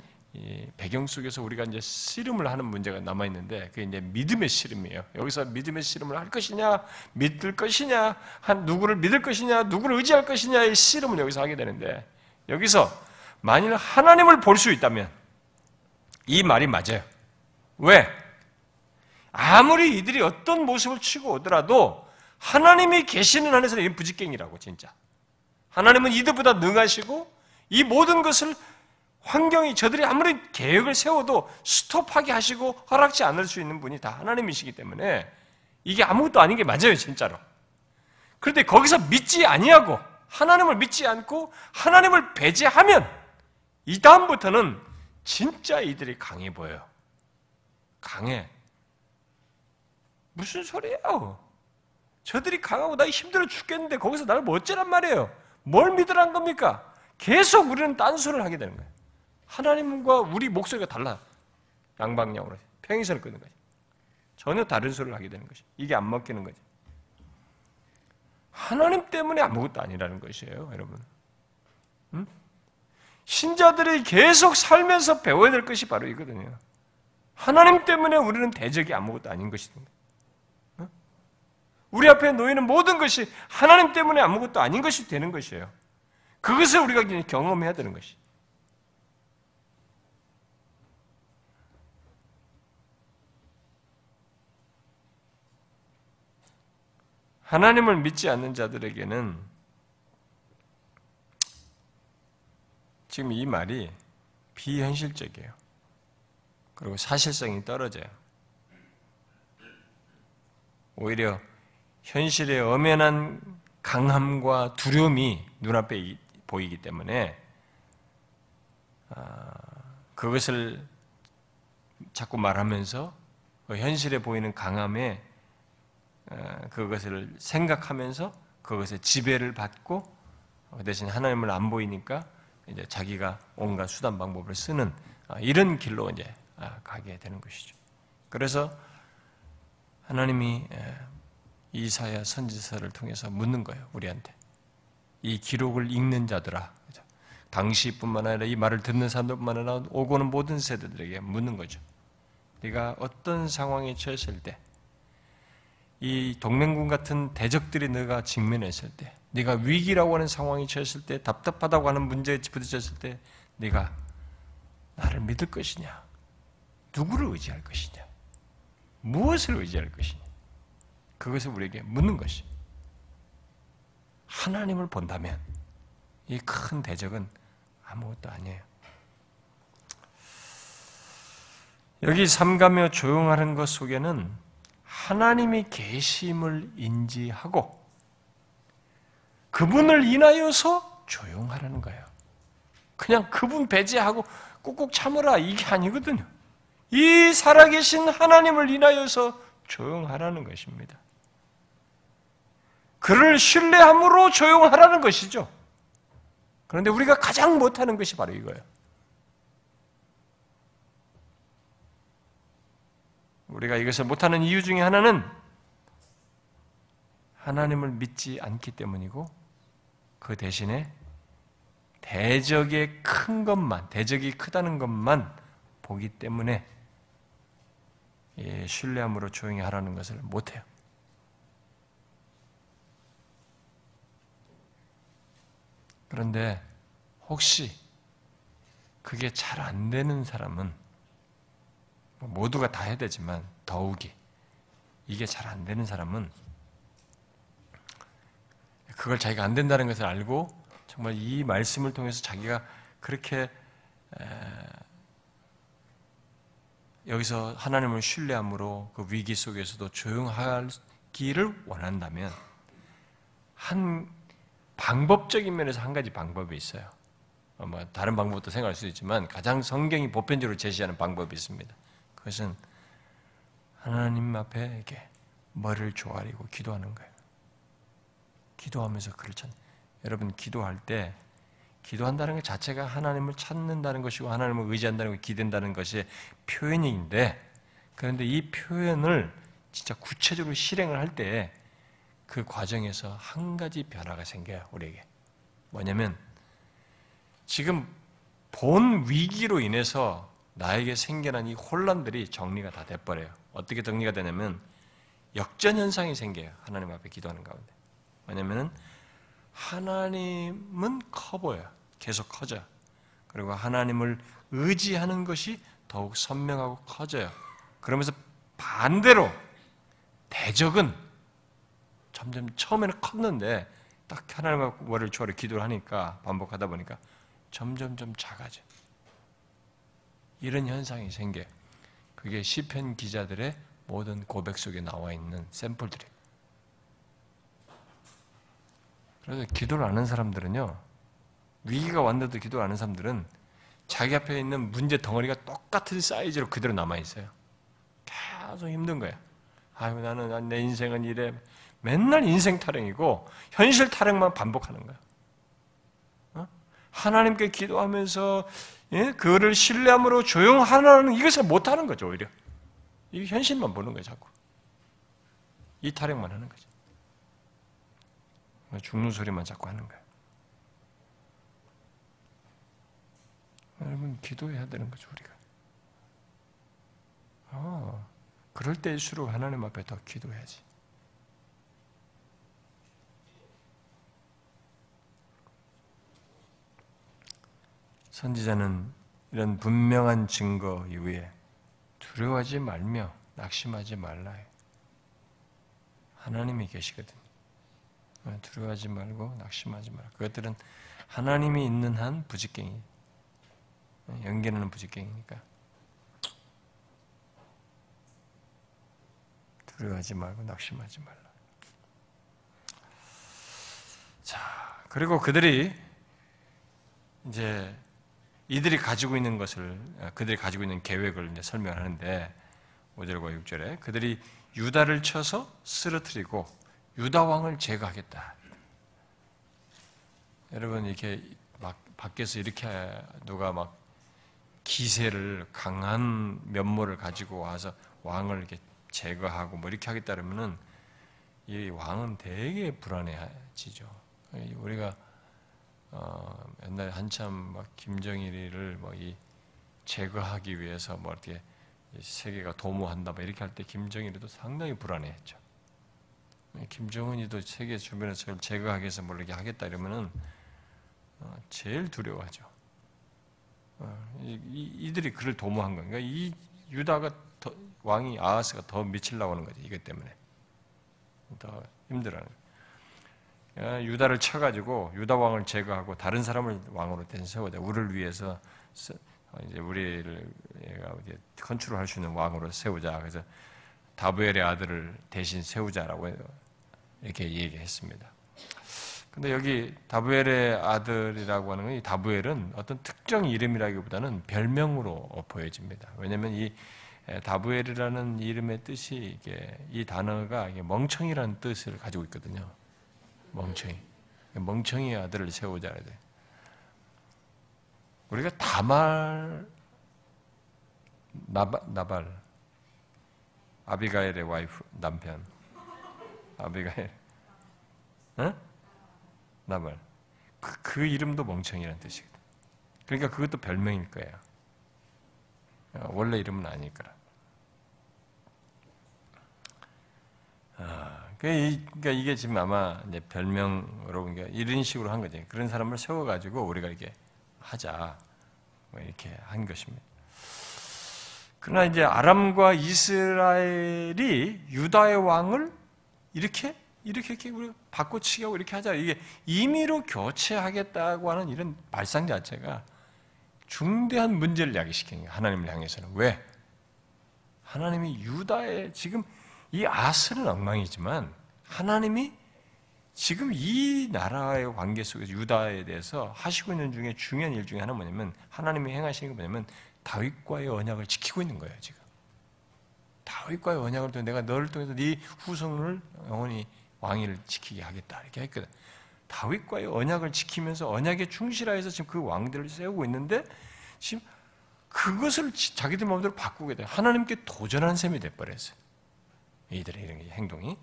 배경 속에서 우리가 이제 씨름을 하는 문제가 남아 있는데 그게 이제 믿음의 씨름이에요. 여기서 믿음의 씨름을 할 것이냐, 믿을 것이냐, 한 누구를 믿을 것이냐, 누구를 의지할 것이냐의 씨름을 여기서 하게 되는데 여기서 만일 하나님을 볼 수 있다면 이 말이 맞아요. 왜? 아무리 이들이 어떤 모습을 취고 오더라도 하나님이 계시는 안에서는 이 부직갱이라고 진짜. 하나님은 이들보다 능하시고 이 모든 것을 환경이 저들이 아무리 계획을 세워도 스톱하게 하시고 허락지 않을 수 있는 분이 다 하나님이시기 때문에 이게 아무것도 아닌 게 맞아요, 진짜로. 그런데 거기서 믿지 아니하고 하나님을 믿지 않고 하나님을 배제하면 이 다음부터는 진짜 이들이 강해 보여요. 강해. 무슨 소리예요? 저들이 강하고 나 힘들어 죽겠는데 거기서 나를 뭐 어쩌란 말이에요? 뭘 믿으란 겁니까? 계속 우리는 딴소리를 하게 되는 거예요. 하나님과 우리 목소리가 달라. 양방향으로 평행선을 끄는 거지. 전혀 다른 소리를 하게 되는 것이. 이게 안 먹히는 거지. 하나님 때문에 아무것도 아니라는 것이에요, 여러분. 응? 신자들이 계속 살면서 배워야 될 것이 바로 이거든요. 하나님 때문에 우리는 대적이 아무것도 아닌 것입니다. 우리 앞에 놓이는 모든 것이 하나님 때문에 아무것도 아닌 것이 되는 것이에요. 그것을 우리가 경험해야 되는 것이. 하나님을 믿지 않는 자들에게는 지금 이 말이 비현실적이에요. 그리고 사실성이 떨어져요. 오히려 현실의 엄연한 강함과 두려움이 눈앞에 보이기 때문에 아, 그것을 자꾸 말하면서 그 현실에 보이는 강함에 아, 그것을 생각하면서 그것에 지배를 받고 그 대신 하나님을 안 보이니까 이제 자기가 온갖 수단 방법을 쓰는 아, 이런 길로 이제 가게 되는 것이죠. 그래서 하나님이 이사야 선지서를 통해서 묻는 거예요, 우리한테. 이 기록을 읽는 자들아. 당시뿐만 아니라 이 말을 듣는 사람들뿐만 아니라 오고 는 모든 세대들에게 묻는 거죠. 네가 어떤 상황에 처했을 때, 이 동맹군 같은 대적들이 너가 직면했을 때, 네가 위기라고 하는 상황이 처했을 때, 답답하다고 하는 문제에 부딪혔을 때, 네가 나를 믿을 것이냐? 누구를 의지할 것이냐? 무엇을 의지할 것이냐? 그것을 우리에게 묻는 것이. 하나님을 본다면 이 큰 대적은 아무것도 아니에요. 여기 삼가며 조용하는 것 속에는 하나님이 계심을 인지하고 그분을 인하여서 조용하라는 거예요. 그냥 그분 배제하고 꾹꾹 참으라 이게 아니거든요. 이 살아계신 하나님을 인하여서 조용하라는 것입니다. 그를 신뢰함으로 조용하라는 것이죠. 그런데 우리가 가장 못하는 것이 바로 이거예요. 우리가 이것을 못하는 이유 중에 하나는 하나님을 믿지 않기 때문이고 그 대신에 대적의 큰 것만, 대적이 크다는 것만 보기 때문에 신뢰함으로 조용히 하라는 것을 못해요. 그런데 혹시 그게 잘 안 되는 사람은 뭐 모두가 다 해야 되지만 더욱이 이게 잘 안 되는 사람은 그걸 자기가 안 된다는 것을 알고 정말 이 말씀을 통해서 자기가 그렇게 여기서 하나님을 신뢰함으로 그 위기 속에서도 조용하기를 원한다면 한 방법적인 면에서 한 가지 방법이 있어요. 뭐 다른 방법도 생각할 수 있지만 가장 성경이 보편적으로 제시하는 방법이 있습니다. 그것은 하나님 앞에 이렇게 머리를 조아리고 기도하는 거예요. 기도하면서 그를 찾. 여러분 기도할 때 기도한다는 것 자체가 하나님을 찾는다는 것이고 하나님을 의지한다는 것, 기댄다는 것이 표현인데 그런데 이 표현을 진짜 구체적으로 실행을 할 때 그 과정에서 한 가지 변화가 생겨요, 우리에게. 뭐냐면, 지금 본 위기로 인해서 나에게 생겨난 이 혼란들이 정리가 다 돼버려요. 어떻게 정리가 되냐면, 역전 현상이 생겨요. 하나님 앞에 기도하는 가운데. 뭐냐면은, 하나님은 커 보여요. 계속 커져요. 그리고 하나님을 의지하는 것이 더욱 선명하고 커져요. 그러면서 반대로 대적은 점점 처음에는 컸는데 딱 하나님과 머리를 주어를 기도를 하니까 반복하다 보니까 점점 점 작아져. 이런 현상이 생겨. 그게 시편 기자들의 모든 고백 속에 나와 있는 샘플들이. 그래서 기도를 아는 사람들은요, 위기가 왔는데도 기도를 아는 사람들은 자기 앞에 있는 문제 덩어리가 똑같은 사이즈로 그대로 남아 있어요. 계속 힘든 거야. 아유 나는 내 인생은 이래 맨날 인생 타령이고 현실 타령만 반복하는 거야. 어? 하나님께 기도하면서 예? 그를 신뢰함으로 조용하라는 이것을 못하는 거죠 오히려. 이 현실만 보는 거예요 자꾸. 이 타령만 하는 거죠. 죽는 소리만 자꾸 하는 거예요. 여러분 기도해야 되는 거죠 우리가. 어, 그럴 때일수록 하나님 앞에 더 기도해야지. 선지자는 이런 분명한 증거 이후에 두려워하지 말며 낙심하지 말라. 하나님이 계시거든. 두려워하지 말고 낙심하지 말라. 그것들은 하나님이 있는 한 부직갱이, 연기하는 부직갱이니까. 두려워하지 말고 낙심하지 말라. 그리고 그들이 이제 이들이 가지고 있는 것을 그들이 가지고 있는 계획을 이제 설명하는데 5절과 6절에 그들이 유다를 쳐서 쓰러뜨리고 유다 왕을 제거하겠다. 여러분 이렇게 막 밖에서 이렇게 누가 막 기세를 강한 면모를 가지고 와서 왕을 이렇게 제거하고 뭐 이렇게 하겠다 그러면은 이 왕은 되게 불안해지죠. 우리가 어, 옛날에 한참 막 김정일을 뭐이 제거하기 위해서 뭐 이렇게 세계가 도모한다 뭐 이렇게 할 때 김정일도 상당히 불안해했죠. 김정은이도 세계 주변에서 제거하기 위해서 뭘 이렇게 하겠다 이러면은 어, 제일 두려워하죠. 어, 이들이 그를 도모한 그러니까 이 유다가 더, 왕이 아하스가 더 미치려고 하는 거지 이것 때문에 더 힘들어하는. 유다를 쳐가지고 유다 왕을 제거하고 다른 사람을 왕으로 세우자 우리를 위해서 어, 이제 우리를 이제 컨트롤할 수 있는 왕으로 세우자. 그래서 다부엘의 아들을 대신 세우자라고 이렇게 얘기했습니다. 근데 여기 다부엘의 아들이라고 하는 건 이 다부엘은 어떤 특정 이름이라기보다는 별명으로 보여집니다. 왜냐하면 이 다부엘이라는 이름의 뜻이 이게 이 단어가 멍청이라는 뜻을 가지고 있거든요. 멍청이. 멍청이 아들을 세우자 돼. 우리가 다말 나바, 나발 아비가엘의 와이프 남편 아비가엘 응? 나발 그, 그 이름도 멍청이라는 뜻이거든. 그러니까 그것도 별명일 거예요. 어, 원래 이름은 아닐 거라. 아, 그러니까 이게 지금 아마 이제 별명으로 그러니까 이런 식으로 한 거지. 그런 사람을 세워가지고 우리가 이렇게 하자. 뭐 이렇게 한 것입니다. 그러나 이제 아람과 이스라엘이 유다의 왕을 이렇게 이렇게 이렇게 우리 바꿔치기하고 이렇게 하자. 이게 임의로 교체하겠다고 하는 이런 발상 자체가 중대한 문제를 야기시키는 거예요. 하나님을 향해서는. 왜? 하나님이 유다의 지금 이 아스는 엉망이지만 하나님이 지금 이 나라의 관계 속에서 유다에 대해서 하시고 있는 중에 중요한 일 중에 하나 뭐냐면 하나님이 행하시는 게 뭐냐면 다윗과의 언약을 지키고 있는 거예요 지금. 다윗과의 언약을 통해 내가 너를 통해서 네 후손을 영원히 왕위를 지키게 하겠다 이렇게 했거든. 다윗과의 언약을 지키면서 언약에 충실하여서 지금 그 왕들을 세우고 있는데 지금 그것을 자기들 마음대로 바꾸게 돼. 하나님께 도전한 셈이 돼버렸어요. 이들의 이런 행동이.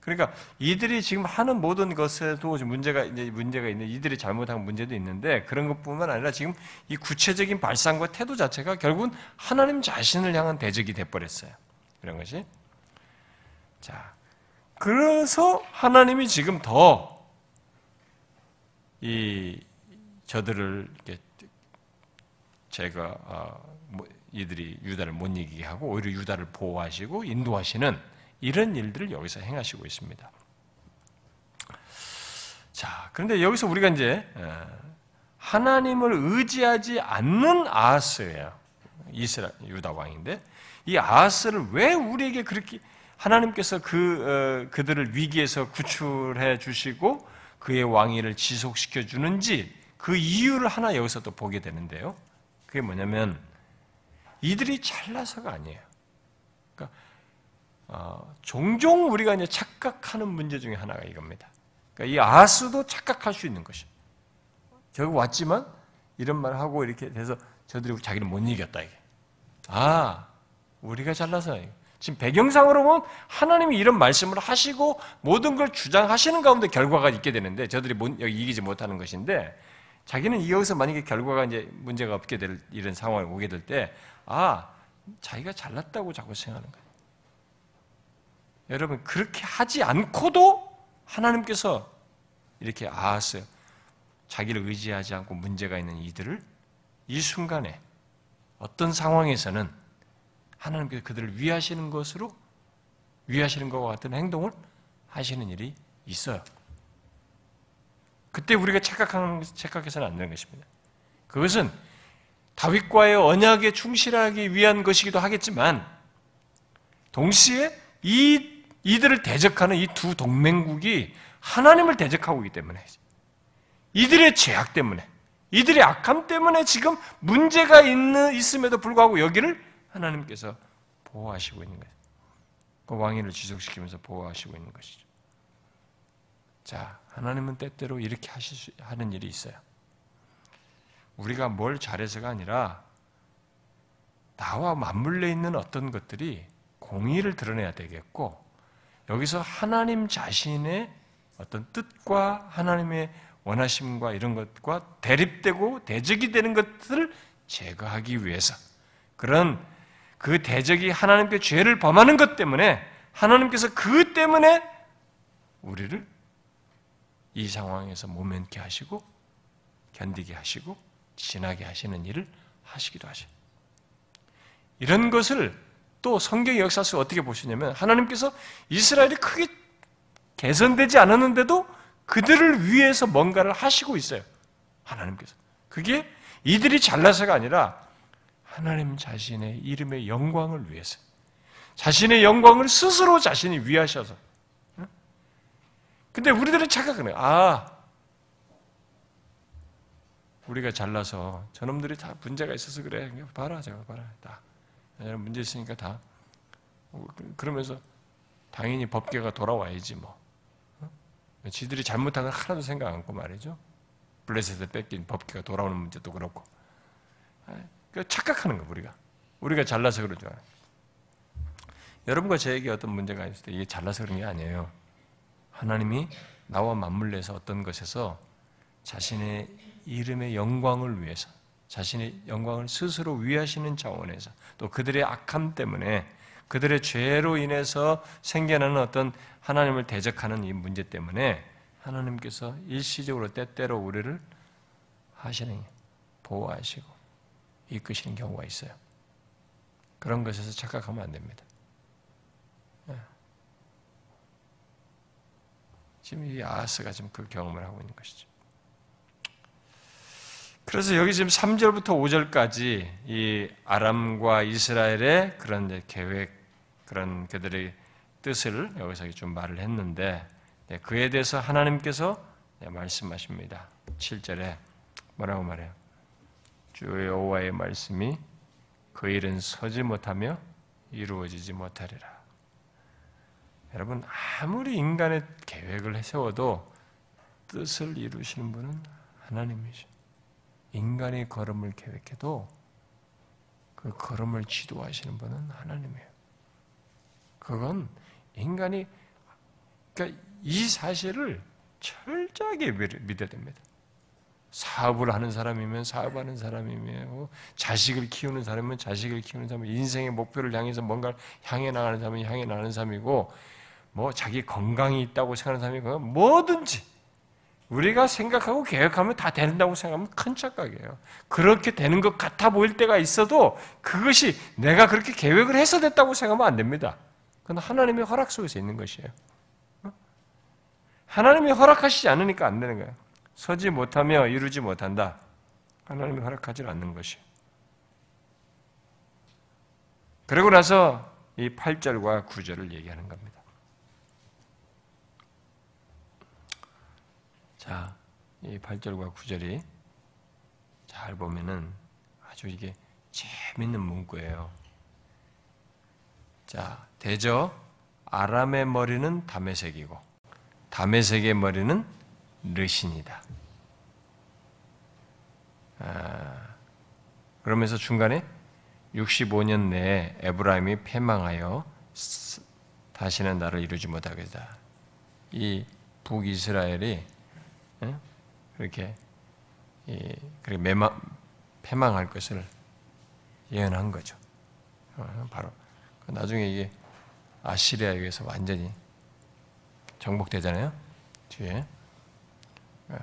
그러니까 이들이 지금 하는 모든 것에도 문제가 이제 문제가 있는 이들이 잘못한 문제도 있는데 그런 것뿐만 아니라 지금 이 구체적인 발상과 태도 자체가 결국은 하나님 자신을 향한 대적이 돼 버렸어요. 이런 것이. 자. 그래서 하나님이 지금 더 이 저들을 이렇게 제가 어, 뭐 이들이 유다를 못 이기게 하고 오히려 유다를 보호하시고 인도하시는 이런 일들을 여기서 행하시고 있습니다. 자, 그런데 여기서 우리가 이제 어, 하나님을 의지하지 않는 아하스예요. 이스라 유다 왕인데 이 아하스를 왜 우리에게 그렇게 하나님께서 그 어, 그들을 위기에서 구출해 주시고 그의 왕위를 지속시켜 주는지 그 이유를 하나 여기서 또 보게 되는데요. 그게 뭐냐면 이들이 잘나서가 아니에요. 어, 종종 우리가 이제 착각하는 문제 중에 하나가 이겁니다. 그러니까 이 아스도 착각할 수 있는 것이. 결국 왔지만 이런 말을 하고 이렇게 돼서 저들이 자기를 못 이겼다 이게. 아, 우리가 잘나서 지금 배경상으로 보면 하나님이 이런 말씀을 하시고 모든 걸 주장하시는 가운데 결과가 있게 되는데 저들이 못, 여기 이기지 못하는 것인데 자기는 여기서 만약에 결과가 이제 문제가 없게 될 이런 상황을 오게 될 때 아, 자기가 잘났다고 자꾸 생각하는 거예요. 여러분 그렇게 하지 않고도 하나님께서 이렇게 아하스 자기를 의지하지 않고 문제가 있는 이들을 이 순간에 어떤 상황에서는 하나님께서 그들을 위하시는 것으로 위하시는 것과 같은 행동을 하시는 일이 있어요. 그때 우리가 착각하는 착각해서는 안 되는 것입니다. 그것은 다윗과의 언약에 충실하기 위한 것이기도 하겠지만 동시에 이 이들을 대적하는 이 두 동맹국이 하나님을 대적하고 있기 때문에 이들의 죄악 때문에, 이들의 악함 때문에 지금 문제가 있는, 있음에도 불구하고 여기를 하나님께서 보호하시고 있는 거예요. 그 왕위를 지속시키면서 보호하시고 있는 것이죠. 자, 하나님은 때때로 이렇게 하실 수, 하는 일이 있어요. 우리가 뭘 잘해서가 아니라 나와 맞물려 있는 어떤 것들이 공의를 드러내야 되겠고 여기서 하나님 자신의 어떤 뜻과 하나님의 원하심과 이런 것과 대립되고 대적이 되는 것들을 제거하기 위해서 그런 그 대적이 하나님께 죄를 범하는 것 때문에 하나님께서 그 때문에 우리를 이 상황에서 모면케 하시고 견디게 하시고 지나게 하시는 일을 하시기도 하셔요. 이런 것을 또 성경 역사 속에 어떻게 보시냐면 하나님께서 이스라엘이 크게 개선되지 않았는데도 그들을 위해서 뭔가를 하시고 있어요. 하나님께서. 그게 이들이 잘나서가 아니라 하나님 자신의 이름의 영광을 위해서. 자신의 영광을 스스로 자신이 위하셔서. 근데 우리들은 착각하는 아, 우리가 잘나서 저놈들이 다 문제가 있어서 그래. 봐라, 제가 봐라. 다. 문제 있으니까 다. 그러면서 당연히 법계가 돌아와야지 뭐. 지들이 잘못한 걸 하나도 생각 않고 말이죠. 블레셋을 뺏긴 법계가 돌아오는 문제도 그렇고. 그 착각하는 거 우리가. 우리가 잘나서 그러죠. 여러분과 저에게 어떤 문제가 있을 때 이게 잘나서 그런 게 아니에요. 하나님이 나와 맞물려서 어떤 것에서 자신의 이름의 영광을 위해서 자신의 영광을 스스로 위하시는 차원에서 또 그들의 악함 때문에 그들의 죄로 인해서 생겨나는 어떤 하나님을 대적하는 이 문제 때문에 하나님께서 일시적으로 때때로 우리를 하시는 보호하시고 이끄시는 경우가 있어요. 그런 것에서 착각하면 안 됩니다. 예. 지금 이 아하스가 지금 그 경험을 하고 있는 것이죠. 그래서 여기 지금 3절부터 5절까지 이 아람과 이스라엘의 그런 계획, 그런 그들의 뜻을 여기서 좀 말을 했는데 네, 그에 대해서 하나님께서 네, 말씀하십니다. 7절에 뭐라고 말해요? 주의 여호와의 말씀이 그 일은 서지 못하며 이루어지지 못하리라. 여러분 아무리 인간의 계획을 세워도 뜻을 이루시는 분은 하나님이죠. 인간의 걸음을 계획해도 그 걸음을 지도하시는 분은 하나님이에요. 그건 인간이 그러니까 이 사실을 철저하게 믿어야 됩니다. 사업을 하는 사람이면 사업하는 사람이며 자식을 키우는 사람이면 자식을 키우는 사람, 인생의 목표를 향해서 뭔가를 향해 나가는 사람은 향해 나가는 사람이고 뭐 자기 건강이 있다고 생각하는 사람이고 뭐든지 우리가 생각하고 계획하면 다 된다고 생각하면 큰 착각이에요. 그렇게 되는 것 같아 보일 때가 있어도 그것이 내가 그렇게 계획을 해서 됐다고 생각하면 안 됩니다. 그건 하나님의 허락 속에서 있는 것이에요. 어? 하나님이 허락하시지 않으니까 안 되는 거예요. 서지 못하며 이루지 못한다. 하나님이 허락하지 않는 것이에요. 그리고 나서 이 8절과 9절을 얘기하는 겁니다. 자, 이 8절과 9절이 잘 보면은 아주 이게 재밌는 문구예요. 자, 대저 아람의 머리는 다메색이고 다메색의 머리는 르신이다. 아, 그러면서 중간에 65년 내에 에브라임이 패망하여 다시는 나를 이루지 못하겠다. 이 북이스라엘이 그렇게 그렇게 매망, 패망할 것을 예언한 거죠. 어, 바로 그 나중에 이게 아시리아에 의해서 완전히 정복되잖아요. 뒤에 어,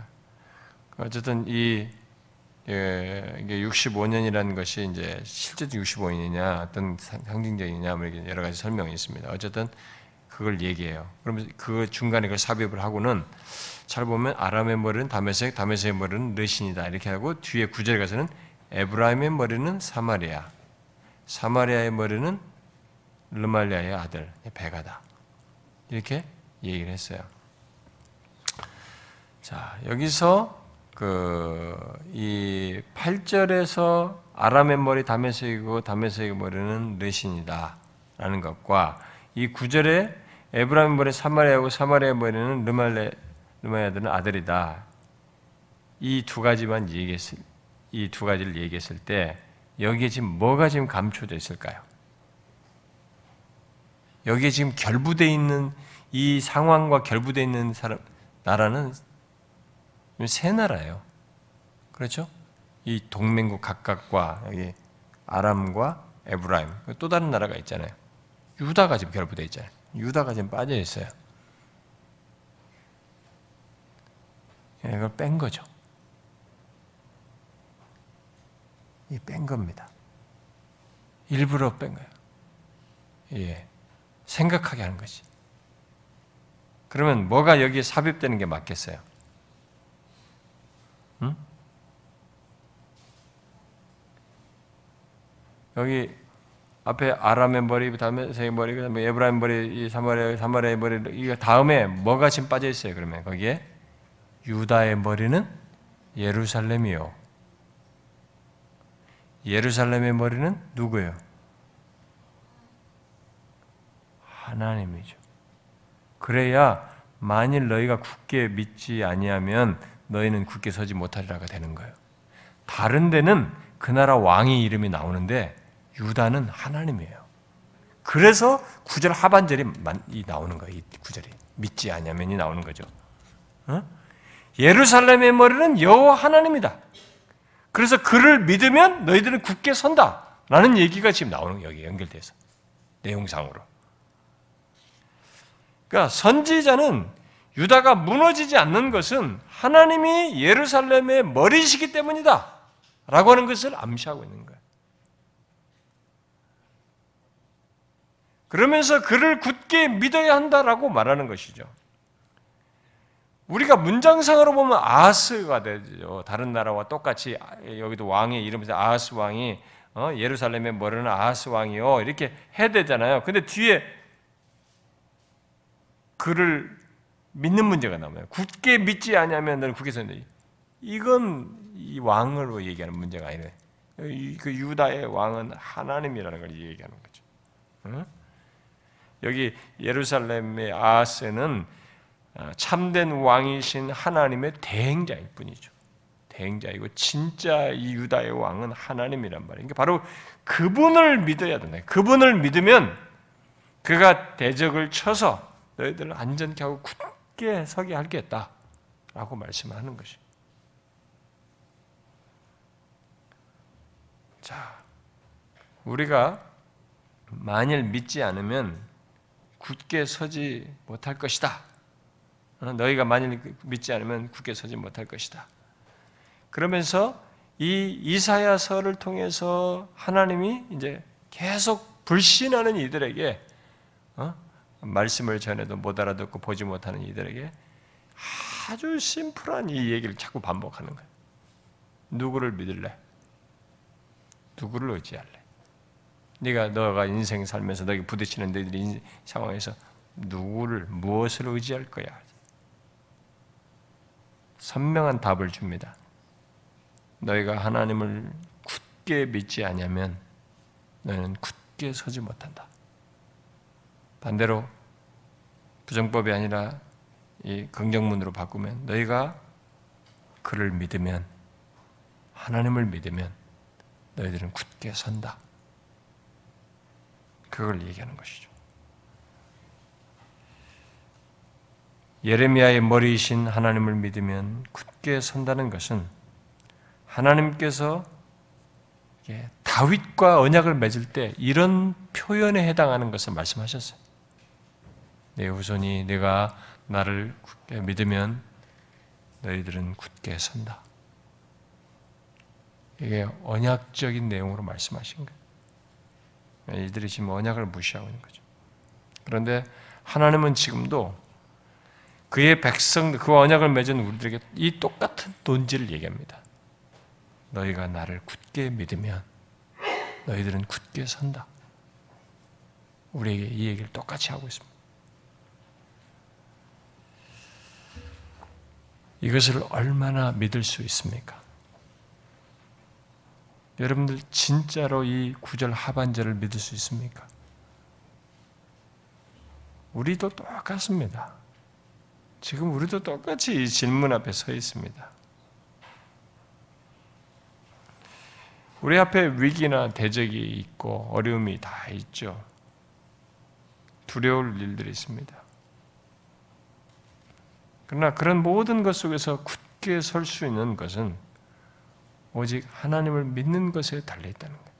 어쨌든 이 예, 이게 65년이라는 것이 이제 실제로 65년이냐 어떤 상징적이냐 뭐 여러 가지 설명이 있습니다. 어쨌든 그걸 얘기해요. 그러면 그 중간에 그 삽입을 하고는 잘 보면 아람의 머리는 다메섹, 다메섹의 머리는 르신이다 이렇게 하고 뒤에 구절에 가서는 에브라임의 머리는 사마리아, 사마리아의 머리는 르말리아의 아들 베가다 이렇게 얘기를 했어요. 자 여기서 그 이 8절에서 아람의 머리 다메섹이고 다메섹의 머리는 르신이다 라는 것과 이 9절에 에브라임의 머리 사마리아고 사마리아의 머리는 르말레 르마야들은 아들이다. 이 두 가지만 얘기했을 이 두 가지를 얘기했을 때 여기에 지금 뭐가 지금 감춰져 있을까요? 여기에 지금 결부되어 있는 이 상황과 결부되어 있는 사람 나라는 세 나라예요. 그렇죠? 이 동맹국 각각과 여기 아람과 에브라임 또 다른 나라가 있잖아요. 유다가 지금 결부되어 있잖아요. 유다가 지금 빠져 있어요. 이걸 뺀 거죠. 이 뺀 겁니다. 일부러 뺀 거예요. 예. 생각하게 하는 것이. 그러면 뭐가 여기에 삽입되는 게 맞겠어요? 응? 여기 앞에 아람의 머리, 다음에 세 머리, 그다음에 에브라임 머리, 이 사마리아 사마리아의 머리, 이거 다음에 뭐가 지금 빠져 있어요? 그러면 거기에 유다의 머리는 예루살렘이요. 예루살렘의 머리는 누구예요? 하나님이죠. 그래야 만일 너희가 굳게 믿지 아니하면 너희는 굳게 서지 못하리라가 되는 거예요. 다른 데는 그 나라 왕의 이름이 나오는데 유다는 하나님이에요. 그래서 구절 하반절이 나오는 거예요. 이 구절이 믿지 아니하면이 나오는 거죠. 어? 예루살렘의 머리는 여호와 하나님이다. 그래서 그를 믿으면 너희들은 굳게 선다. 라는 얘기가 지금 나오는 여기 연결돼서 내용상으로. 그러니까 선지자는 유다가 무너지지 않는 것은 하나님이 예루살렘의 머리시기 때문이다. 라고 하는 것을 암시하고 있는 거예요. 그러면서 그를 굳게 믿어야 한다라고 말하는 것이죠. 우리가 문장상으로 보면 아하스가 되죠. 다른 나라와 똑같이 여기도 왕의 이름에서 아하스 왕이 어? 예루살렘에 머리는 아하스 왕이요 이렇게 해야 되잖아요. 근데 뒤에 그를 믿는 문제가 나와요. 굳게 믿지 않으면 너는 선다. 이건 이 왕으로 얘기하는 문제가 아니래. 그 유다의 왕은 하나님이라는 걸 얘기하는 거죠. 응? 여기 예루살렘의 아하스는 아, 참된 왕이신 하나님의 대행자일 뿐이죠. 대행자이고 진짜 이 유다의 왕은 하나님이란 말이에요. 그러니까 바로 그분을 믿어야 된다. 그분을 믿으면 그가 대적을 쳐서 너희들을 안전케 하고 굳게 서게 하겠다라고 말씀하는 것이. 자, 우리가 만일 믿지 않으면 굳게 서지 못할 것이다. 어, 너희가 만일 믿지 않으면 굳게 서지 못할 것이다. 그러면서 이 이사야서를 통해서 하나님이 이제 계속 불신하는 이들에게 어? 말씀을 전해도 못 알아듣고 보지 못하는 이들에게 아주 심플한 이 얘기를 자꾸 반복하는 거예요. 누구를 믿을래? 누구를 의지할래? 네가 너가 인생 살면서 너에게 부딪히는 너희들 상황에서 누구를 무엇을 의지할 거야? 선명한 답을 줍니다. 너희가 하나님을 굳게 믿지 않으면 너는 굳게 서지 못한다. 반대로 부정법이 아니라 이 긍정문으로 바꾸면 너희가 그를 믿으면 하나님을 믿으면 너희들은 굳게 선다. 그걸 얘기하는 것이죠. 예레미야의 머리이신 하나님을 믿으면 굳게 선다는 것은 하나님께서 다윗과 언약을 맺을 때 이런 표현에 해당하는 것을 말씀하셨어요. 내 후손이 내가 나를 굳게 믿으면 너희들은 굳게 선다. 이게 언약적인 내용으로 말씀하신 거예요. 이들이 지금 언약을 무시하고 있는 거죠. 그런데 하나님은 지금도 그의 백성, 그 언약을 맺은 우리들에게 이 똑같은 논지를 얘기합니다. 너희가 나를 굳게 믿으면 너희들은 굳게 선다. 우리에게 이 얘기를 똑같이 하고 있습니다. 이것을 얼마나 믿을 수 있습니까? 여러분들 진짜로 이 구절 하반절을 믿을 수 있습니까? 우리도 똑같습니다. 지금 우리도 똑같이 이 질문 앞에 서 있습니다. 우리 앞에 위기나 대적이 있고 어려움이 다 있죠. 두려울 일들이 있습니다. 그러나 그런 모든 것 속에서 굳게 설 수 있는 것은 오직 하나님을 믿는 것에 달려 있다는 거예요.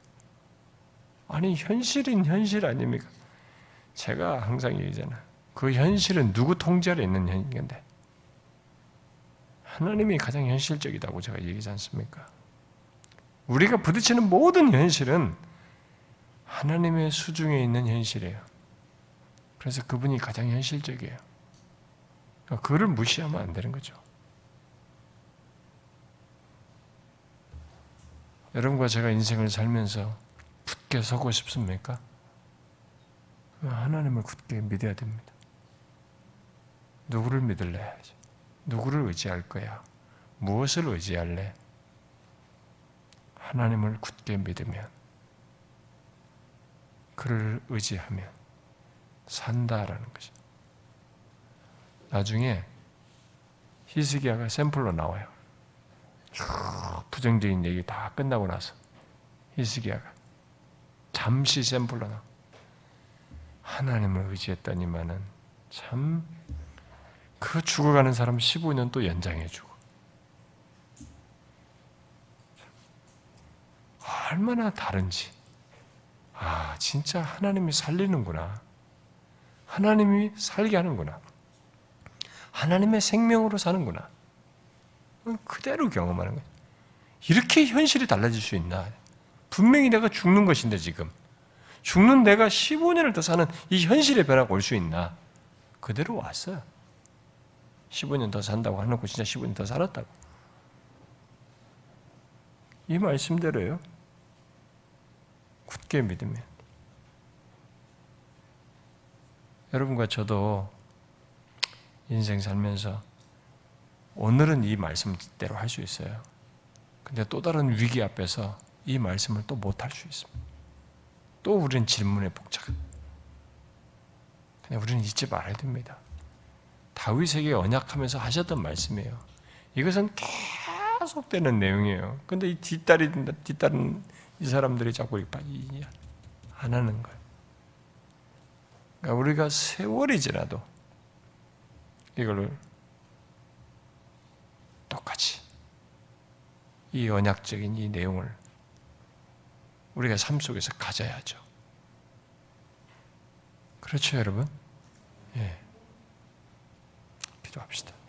아니 현실인 현실 아닙니까? 제가 항상 얘기잖아. 그 현실은 누구 통제 아래 있는 현인데 하나님이 가장 현실적이다고 제가 얘기하지 않습니까? 우리가 부딪히는 모든 현실은 하나님의 수중에 있는 현실이에요. 그래서 그분이 가장 현실적이에요. 그를 무시하면 안 되는 거죠. 여러분과 제가 인생을 살면서 굳게 서고 싶습니까? 하나님을 굳게 믿어야 됩니다. 누구를 믿을래? 누구를 의지할 거야? 무엇을 의지할래? 하나님을 굳게 믿으면, 그를 의지하면 산다라는 것이. 나중에 히스기야가 샘플로 나와요. 부정적인 얘기 다 끝나고 나서 히스기야가 잠시 샘플로 나. 하나님을 의지했더니만은 참 그 죽어가는 사람 15년 또 연장해주고. 얼마나 다른지. 아 진짜 하나님이 살리는구나. 하나님이 살게 하는구나. 하나님의 생명으로 사는구나. 그대로 경험하는 거예요 이렇게 현실이 달라질 수 있나? 분명히 내가 죽는 것인데 지금. 죽는 내가 15년을 더 사는 이 현실의 변화가 올 수 있나? 그대로 왔어요. 15년 더 산다고 해놓고 진짜 15년 더 살았다고. 이 말씀대로요. 굳게 믿으면. 여러분과 저도 인생 살면서 오늘은 이 말씀대로 할 수 있어요. 근데 또 다른 위기 앞에서 이 말씀을 또 못 할 수 있습니다. 또 우리는 질문에 복잡해. 근데 우리는 잊지 말아야 됩니다. 다윗에게 언약하면서 하셨던 말씀이에요. 이것은 계속되는 내용이에요. 근데 이 뒷다리, 뒷다른 이 사람들이 자꾸 안 하는 거예요. 그러니까 우리가 세월이 지나도 이걸 똑같이 이 언약적인 이 내용을 우리가 삶 속에서 가져야죠. 그렇죠, 여러분? 예. 기도합시다.